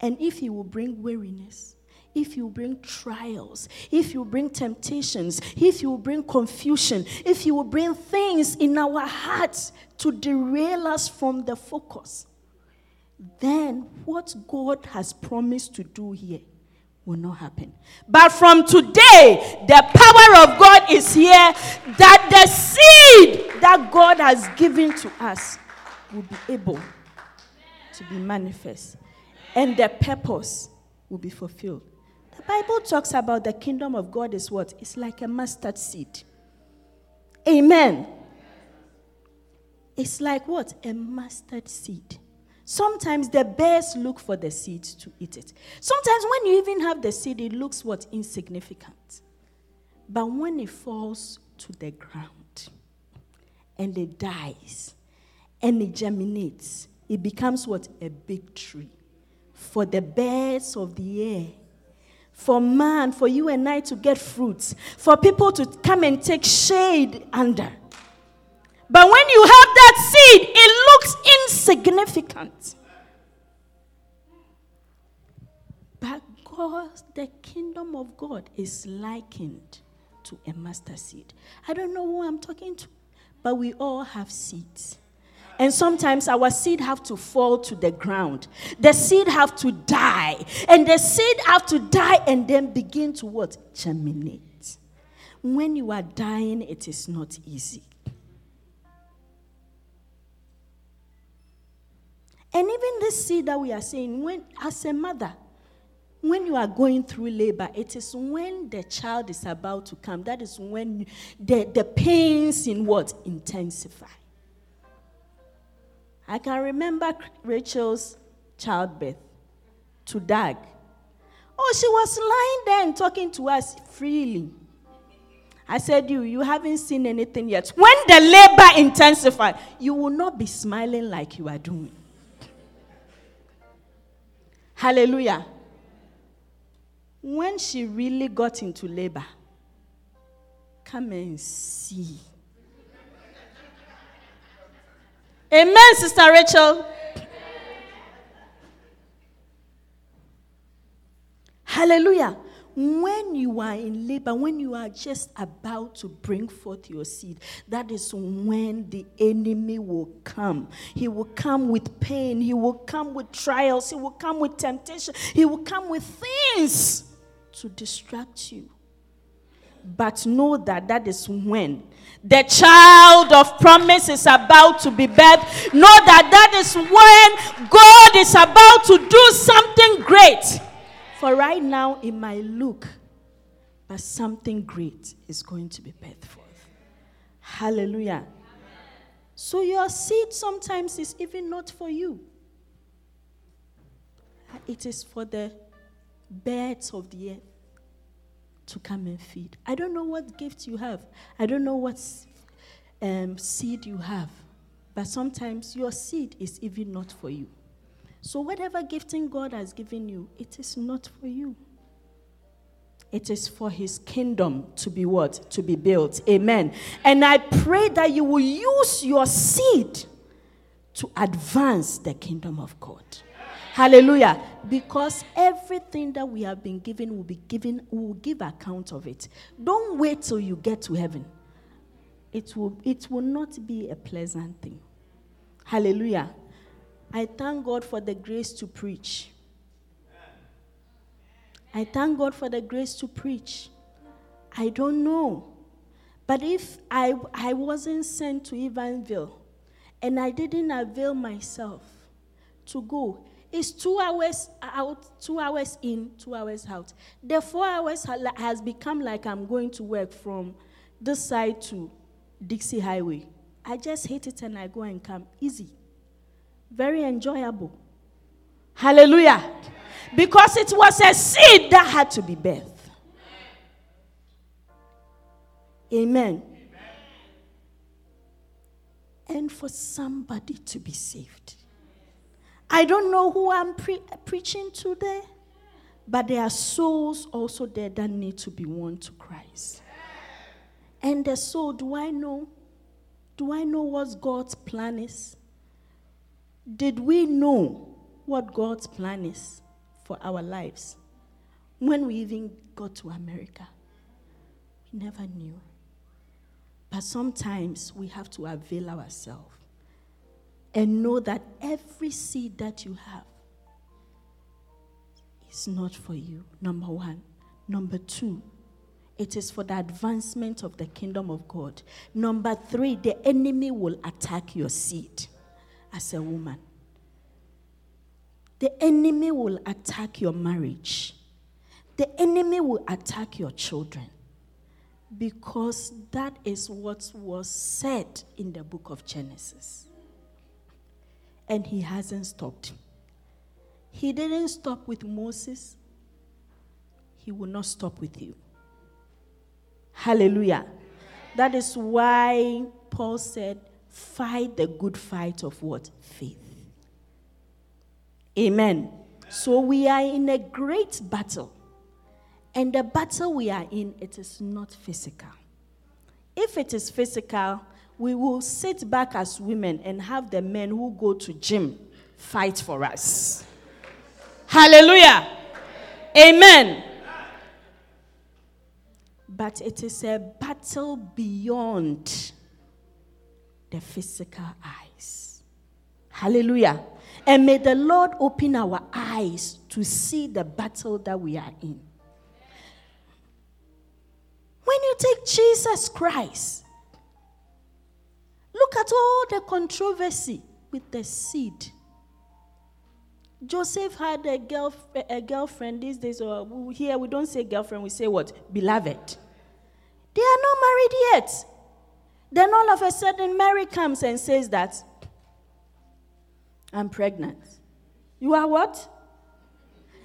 And if he will bring weariness, if you bring trials, if you bring temptations, if you will bring confusion, if you will bring things in our hearts to derail us from the focus, then what God has promised to do here will not happen. But from today, the power of God is here that the seed that God has given to us will be able to be manifest and the purpose will be fulfilled. The Bible talks about the kingdom of God is what? It's like a mustard seed. Amen. It's like what? A mustard seed. Sometimes the bears look for the seed to eat it. Sometimes when you even have the seed, it looks what? Insignificant. But when it falls to the ground and it dies and it germinates, it becomes what? A big tree. For the birds of the air for man, for you and I to get fruits, for people to come and take shade under. But when you have that seed, it looks insignificant. But God, the kingdom of God is likened to a mustard seed. I don't know who I'm talking to, but we all have seeds. And sometimes our seed have to fall to the ground. The seed have to die. And the seed have to die and then begin to what? Germinate. When you are dying, it is not easy. And even this seed that we are saying, when as a mother, when you are going through labor, it is when the child is about to come. That is when the, the pains in what? Intensify. I can remember Rachel's childbirth to Doug. Oh, she was lying there and talking to us freely. I said, You, you haven't seen anything yet. When the labor intensifies, you will not be smiling like you are doing. Hallelujah. When she really got into labor, come and see. Amen, Sister Rachel. Hallelujah. When you are in labor, when you are just about to bring forth your seed, that is when the enemy will come. He will come with pain, he will come with trials, he will come with temptation, he will come with things to distract you. But know that that is when the child of promise is about to be birthed. Know that that is when God is about to do something great. For right now, it might look, but something great is going to be birthed forth. Hallelujah. So your seed sometimes is even not for you. It is for the birds of the earth to come and feed. I don't know what gift you have. I don't know what um, seed you have. But sometimes your seed is even not for you. So, whatever gifting God has given you, it is not for you. It is for his kingdom to be what? To be built. Amen. And I pray that you will use your seed to advance the kingdom of God. Hallelujah. Because everything that we have been given will be given, we will give account of it. Don't wait till you get to heaven. It will, it will not be a pleasant thing. Hallelujah. I thank God for the grace to preach. I thank God for the grace to preach. I don't know. But if I, I wasn't sent to Evansville and I didn't avail myself to go, it's two hours out, two hours in, two hours out. The four hours has become like I'm going to work from this side to Dixie Highway. I just hit it and I go and come. Easy. Very enjoyable. Hallelujah. Because it was a seed that had to be birthed. Amen. And for somebody to be saved. I don't know who I'm pre- preaching to but there are souls also there that need to be won to Christ. And the soul, do I know? Do I know what God's plan is? Did we know what God's plan is for our lives? When we even got to America, we never knew. But sometimes we have to avail ourselves and know that every seed that you have is not for you, number one. Number two, it is for the advancement of the kingdom of God. Number three, the enemy will attack your seed as a woman. The enemy will attack your marriage. The enemy will attack your children. Because that is what was said in the book of Genesis. And he hasn't stopped. He didn't stop with Moses, he will not stop with you. Hallelujah. That is why Paul said, fight the good fight of what? Faith. Amen. So we are in a great battle. And the battle we are in, it is not physical. If it is physical, we will sit back as women and have the men who go to gym fight for us. Hallelujah. Amen. But it is a battle beyond the physical eyes. Hallelujah. And may the Lord open our eyes to see the battle that we are in. When you take Jesus Christ, look at all the controversy with the seed. Joseph had a, girl, a girlfriend these days, or here we don't say girlfriend, we say what? Beloved. They are not married yet. Then all of a sudden, Mary comes and says that I'm pregnant. You are what?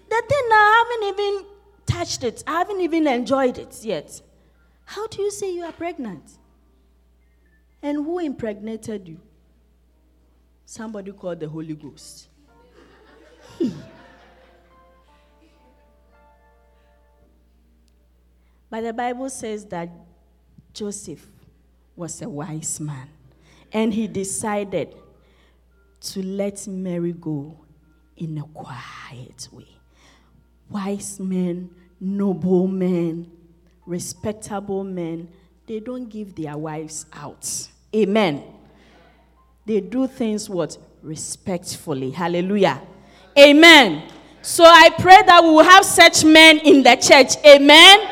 The thing I haven't even touched it, I haven't even enjoyed it yet. How do you say you are pregnant? And who impregnated you? Somebody called the Holy Ghost. He. but the Bible says that Joseph was a wise man and he decided to let Mary go in a quiet way. Wise men, noble men, respectable men, they don't give their wives out. Amen. They do things what? Respectfully. Hallelujah. Amen. So I pray that we will have such men in the church. Amen.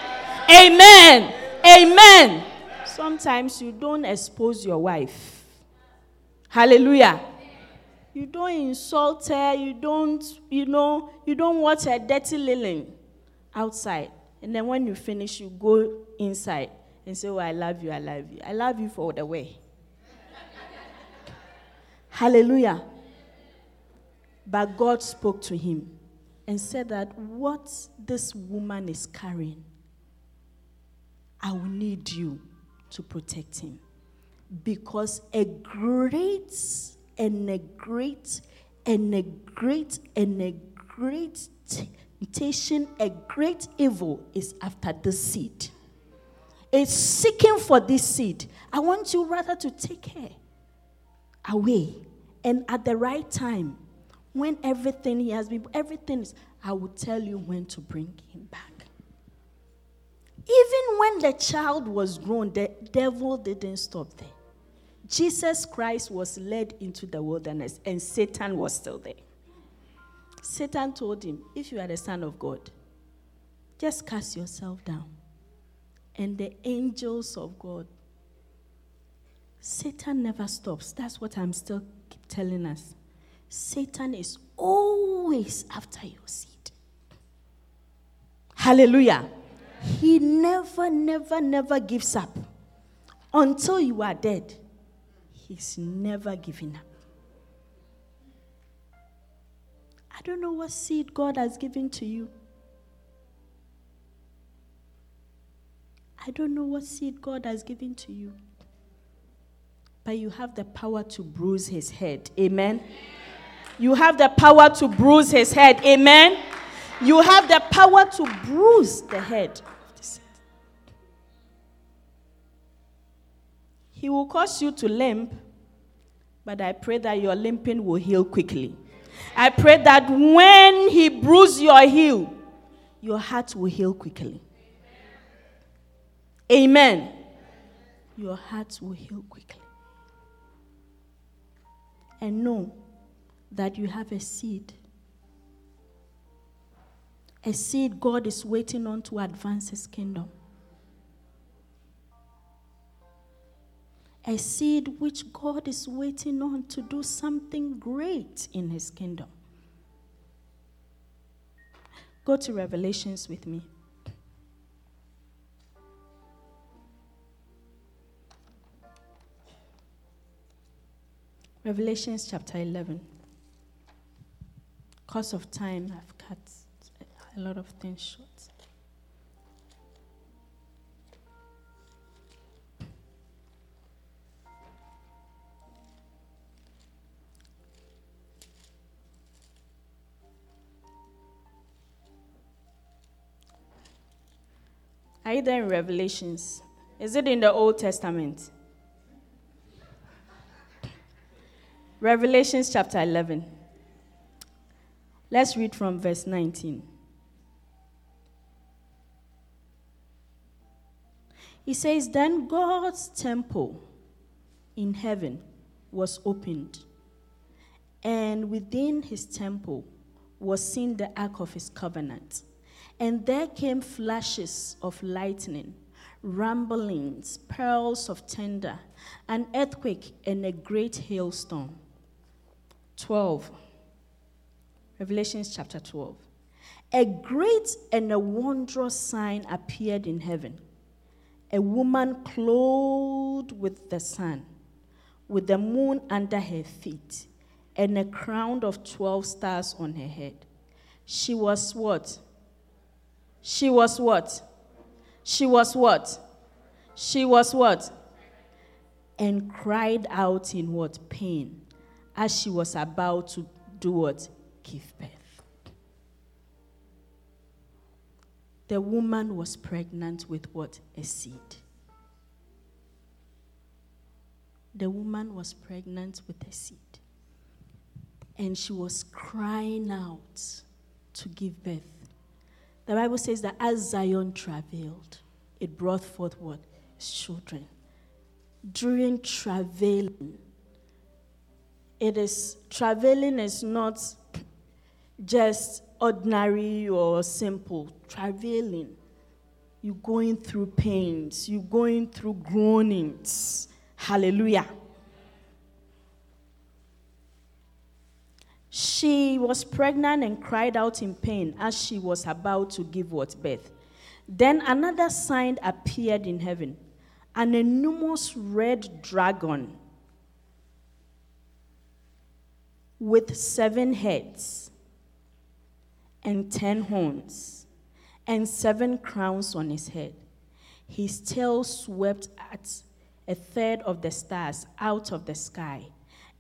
Amen. Amen. Sometimes you don't expose your wife. Hallelujah. You don't insult her. You don't, you know, you don't watch her dirty linen outside. And then when you finish, you go inside and say, Oh, I love you, I love you. I love you for the way. Hallelujah. But God spoke to him and said that what this woman is carrying, I will need you to protect him. Because a great and a great and a great and a great temptation, a great evil is after the seed. It's seeking for this seed. I want you rather to take her away and at the right time when everything he has been, everything is, I will tell you when to bring him back. Even when the child was grown, the devil didn't stop there. Jesus Christ was led into the wilderness and Satan was still there. Satan told him, If you are the Son of God, just cast yourself down. And the angels of God, Satan never stops. That's what I'm still telling us. Satan is always after your seed. Hallelujah. He never, never, never gives up. Until you are dead, he's never giving up. I don't know what seed God has given to you. I don't know what seed God has given to you. But you have the power to bruise his head. Amen. You have the power to bruise his head. Amen. You have the power to bruise the head He will cause you to limp, but I pray that your limping will heal quickly. I pray that when he bruises your heel, your heart will heal quickly. Amen. Your heart will heal quickly. And know that you have a seed. A seed God is waiting on to advance His kingdom. A seed which God is waiting on to do something great in His kingdom. Go to Revelations with me. Revelations chapter 11. Because of time, I've cut a lot of things short. Are you there in Revelations? Is it in the Old Testament? Revelations chapter 11. Let's read from verse 19. He says, Then God's temple in heaven was opened, and within his temple was seen the ark of his covenant. And there came flashes of lightning, rumblings, pearls of thunder, an earthquake, and a great hailstorm. 12. Revelations chapter 12. A great and a wondrous sign appeared in heaven a woman clothed with the sun, with the moon under her feet, and a crown of 12 stars on her head. She was what? She was what? She was what? She was what? And cried out in what? Pain as she was about to do what? Give birth. The woman was pregnant with what? A seed. The woman was pregnant with a seed. And she was crying out to give birth. The Bible says that as Zion traveled, it brought forth what? Children. During travailing, it is traveling is not just ordinary or simple. Traveling, you're going through pains, you're going through groanings. Hallelujah. She was pregnant and cried out in pain as she was about to give what birth. Then another sign appeared in heaven an enormous red dragon with seven heads and ten horns and seven crowns on his head. His tail swept at a third of the stars out of the sky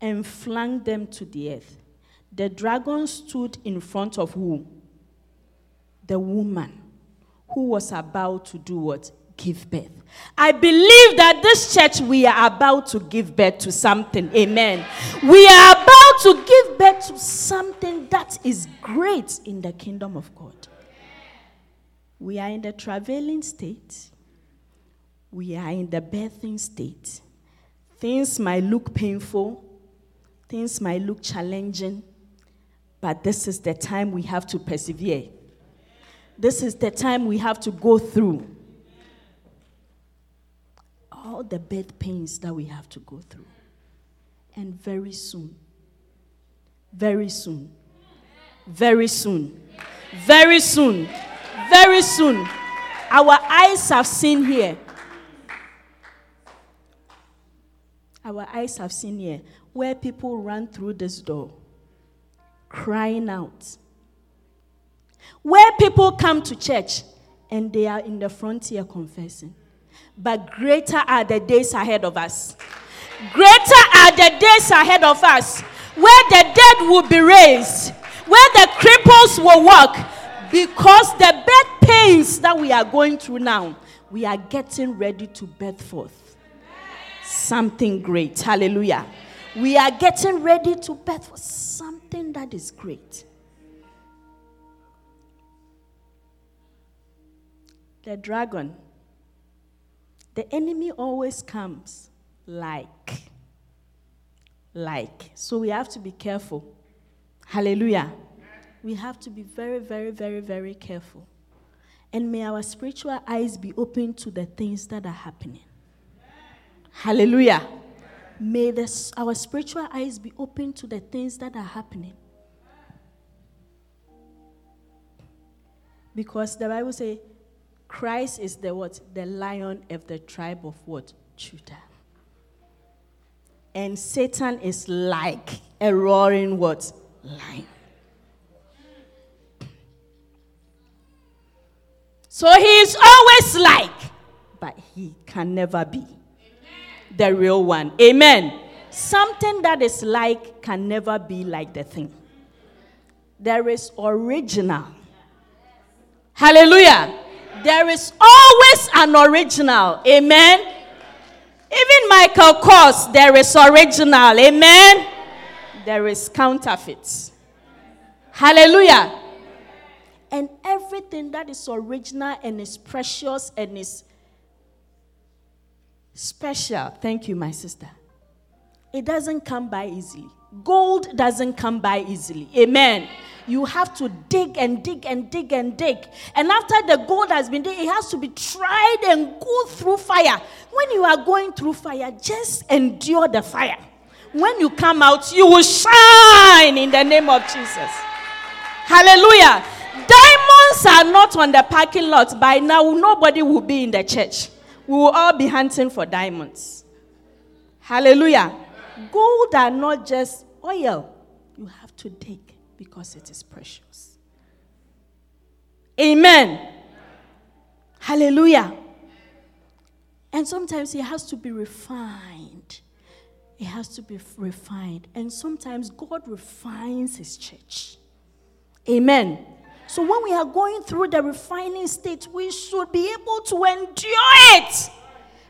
and flung them to the earth. The dragon stood in front of who? The woman who was about to do what? Give birth. I believe that this church, we are about to give birth to something. Amen. We are to give birth to something that is great in the kingdom of God. We are in the traveling state, we are in the birthing state. Things might look painful, things might look challenging, but this is the time we have to persevere. This is the time we have to go through all the birth pains that we have to go through. And very soon, very soon, very soon, very soon, very soon, our eyes have seen here. Our eyes have seen here where people run through this door crying out. Where people come to church and they are in the frontier confessing. But greater are the days ahead of us. Greater are the days ahead of us where the dead will be raised, where the cripples will walk. Because the birth pains that we are going through now, we are getting ready to birth forth something great. Hallelujah. We are getting ready to birth forth something that is great. the dragon. The enemy always comes like. Like. So we have to be careful. Hallelujah. We have to be very, very, very, very careful. And may our spiritual eyes be open to the things that are happening. Hallelujah. May our spiritual eyes be open to the things that are happening. Because the Bible says Christ is the what? The lion of the tribe of what? Judah. And Satan is like a roaring what? Lion. So he is always like, but he can never be the real one. Amen. Something that is like can never be like the thing. There is original. Hallelujah. There is always an original. Amen. Even Michael Kors, there is original. Amen. There is counterfeits. Hallelujah. And everything that is original and is precious and is special. Thank you, my sister. It doesn't come by easily. Gold doesn't come by easily. Amen. You have to dig and dig and dig and dig. And after the gold has been digged, it has to be tried and go through fire. When you are going through fire, just endure the fire. When you come out, you will shine in the name of Jesus. Hallelujah. Diamonds are not on the parking lot. By now, nobody will be in the church we will all be hunting for diamonds. Hallelujah. Gold are not just oil, you have to dig because it is precious. Amen. Hallelujah. And sometimes it has to be refined. It has to be refined. And sometimes God refines his church. Amen. So when we are going through the refining state, we should be able to endure it.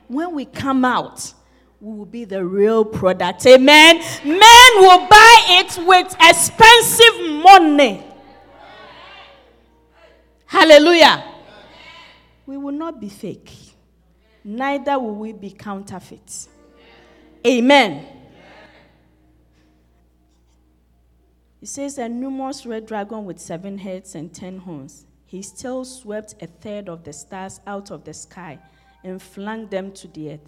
When we come out, will be the real product. Amen. Men will buy it with expensive money. Hallelujah. We will not be fake, neither will we be counterfeit. Amen. It says a numerous red dragon with seven heads and ten horns. He still swept a third of the stars out of the sky and flung them to the earth.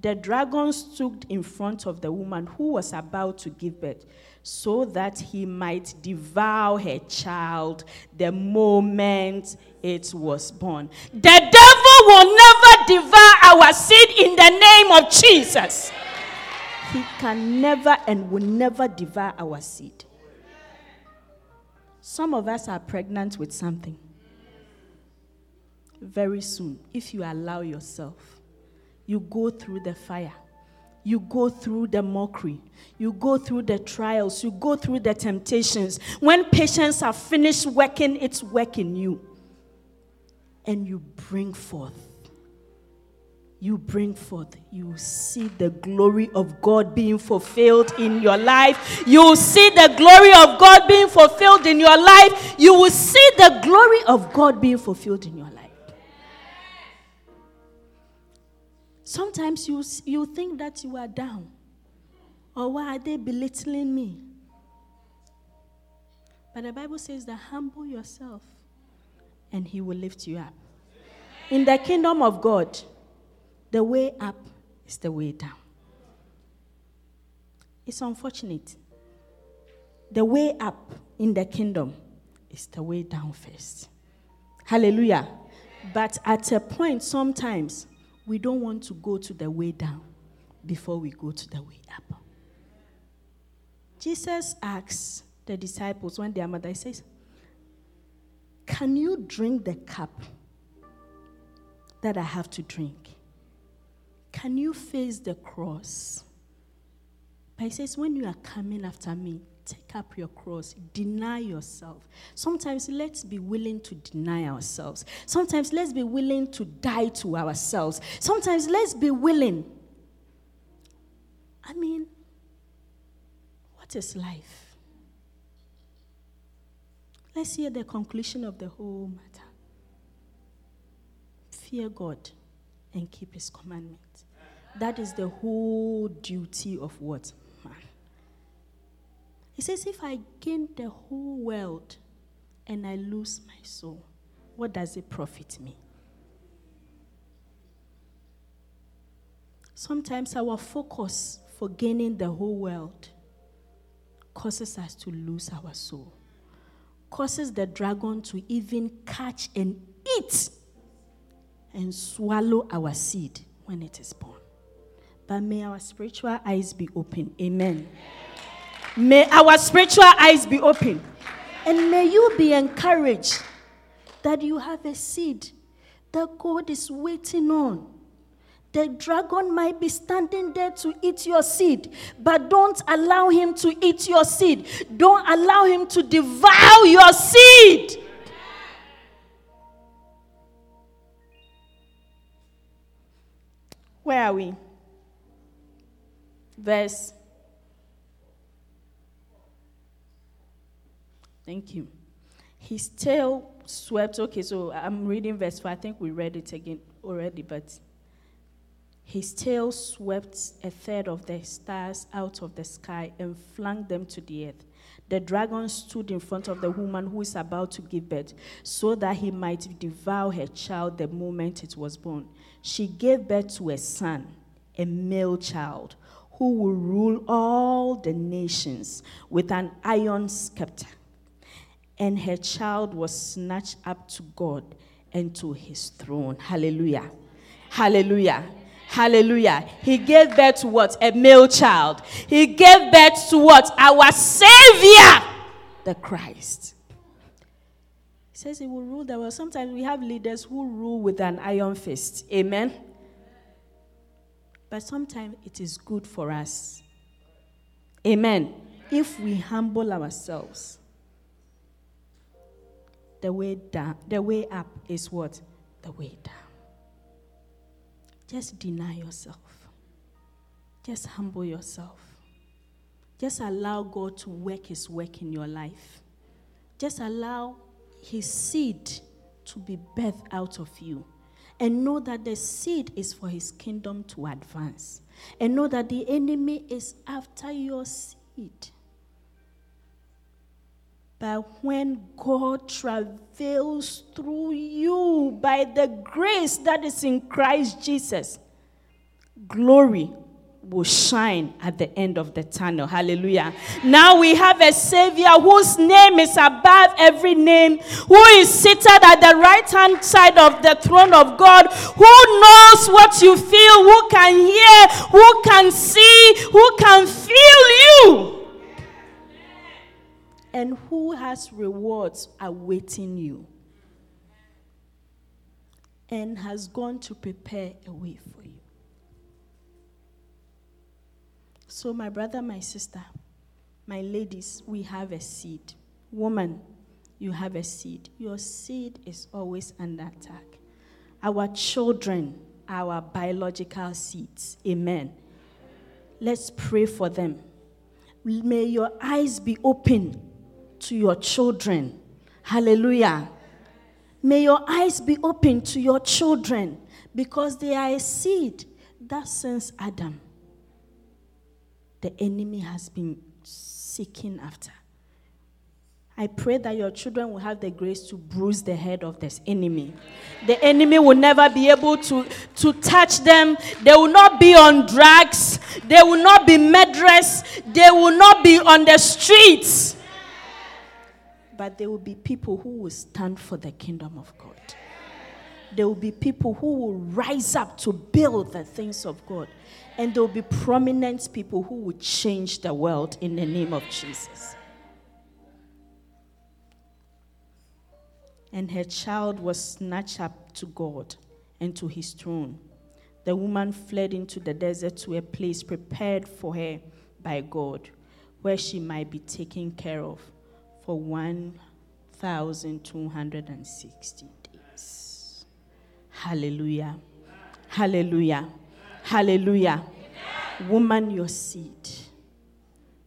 The dragon stood in front of the woman who was about to give birth so that he might devour her child the moment it was born. The devil will never devour our seed in the name of Jesus. He can never and will never devour our seed. Some of us are pregnant with something. Very soon, if you allow yourself, you go through the fire, you go through the mockery, you go through the trials, you go through the temptations. When patience have finished working its working you, and you bring forth you bring forth, you see the glory of God being fulfilled in your life. You see the glory of God being fulfilled in your life. You will see the glory of God being fulfilled in your life. Sometimes you, you think that you are down. Or why are they belittling me? But the Bible says that humble yourself and he will lift you up. In the kingdom of God, the way up is the way down. It's unfortunate. The way up in the kingdom is the way down first. Hallelujah. But at a point, sometimes we don't want to go to the way down before we go to the way up. Jesus asks the disciples when their mother says, Can you drink the cup that I have to drink? Can you face the cross? But he says, when you are coming after me, take up your cross, deny yourself. Sometimes let's be willing to deny ourselves. Sometimes let's be willing to die to ourselves. Sometimes let's be willing. I mean, what is life? Let's hear the conclusion of the whole matter. fear God and keep his commandments. That is the whole duty of what? He says, if I gain the whole world and I lose my soul, what does it profit me? Sometimes our focus for gaining the whole world causes us to lose our soul, causes the dragon to even catch and eat and swallow our seed when it is born. But may our spiritual eyes be open. Amen. May our spiritual eyes be open. And may you be encouraged that you have a seed that God is waiting on. The dragon might be standing there to eat your seed, but don't allow him to eat your seed. Don't allow him to devour your seed. Where are we? Verse. Thank you. His tail swept. Okay, so I'm reading verse 4. I think we read it again already, but his tail swept a third of the stars out of the sky and flung them to the earth. The dragon stood in front of the woman who is about to give birth so that he might devour her child the moment it was born. She gave birth to a son, a male child, who will rule all the nations with an iron scepter. And her child was snatched up to God and to his throne. Hallelujah. Hallelujah. Hallelujah. He gave birth to what? A male child. He gave birth to what? Our Savior, the Christ. He says he will rule the world. Sometimes we have leaders who rule with an iron fist. Amen. But sometimes it is good for us. Amen. If we humble ourselves, the way down, the way up is what? The way down. Just deny yourself. Just humble yourself. Just allow God to work His work in your life. Just allow His seed to be birthed out of you. And know that the seed is for His kingdom to advance. And know that the enemy is after your seed. But when God travails through you by the grace that is in Christ Jesus, glory will shine at the end of the tunnel. Hallelujah. Now we have a Savior whose name is above every name, who is seated at the right hand side of the throne of God, who knows what you feel, who can hear, who can see, who can feel you and who has rewards awaiting you and has gone to prepare a way for you. So, my brother, my sister, my ladies, we have a seed. Woman, you have a seed. Your seed is always under attack. Our children, our biological seeds. Amen. Let's pray for them. May your eyes be open to your children. Hallelujah. May your eyes be open to your children because they are a seed that since Adam, the enemy has been seeking after. I pray that your children will have the grace to bruise the head of this enemy. The enemy will never be able to, to touch them. They will not be on drugs. They will not be murderers. They will not be on the streets but there will be people who will stand for the kingdom of God. There will be people who will rise up to build the things of God. And there will be prominent people who will change the world in the name of Jesus. And her child was snatched up to God and to his throne. The woman fled into the desert to a place prepared for her by God, where she might be taken care of for 1,260 days. Hallelujah. Hallelujah. Hallelujah. Woman, your seed.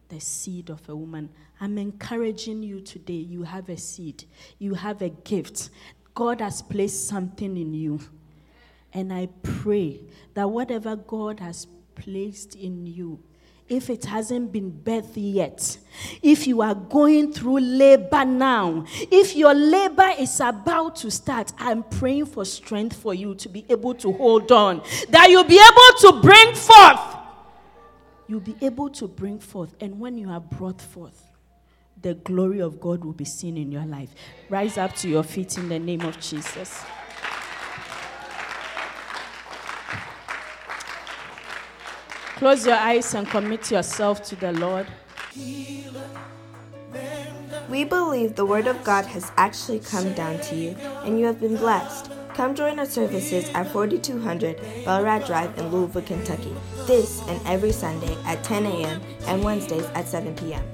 The seed of a woman. I'm encouraging you today. You have a seed, you have a gift. God has placed something in you. And I pray that whatever God has placed in you, if it hasn't been birthed yet, if you are going through labor now, if your labor is about to start, I'm praying for strength for you to be able to hold on, that you'll be able to bring forth. You'll be able to bring forth, and when you are brought forth, the glory of God will be seen in your life. Rise up to your feet in the name of Jesus. Close your eyes and commit yourself to the Lord. We believe the Word of God has actually come down to you and you have been blessed. Come join our services at 4200 Belrad Drive in Louisville, Kentucky. This and every Sunday at 10 a.m. and Wednesdays at 7 p.m.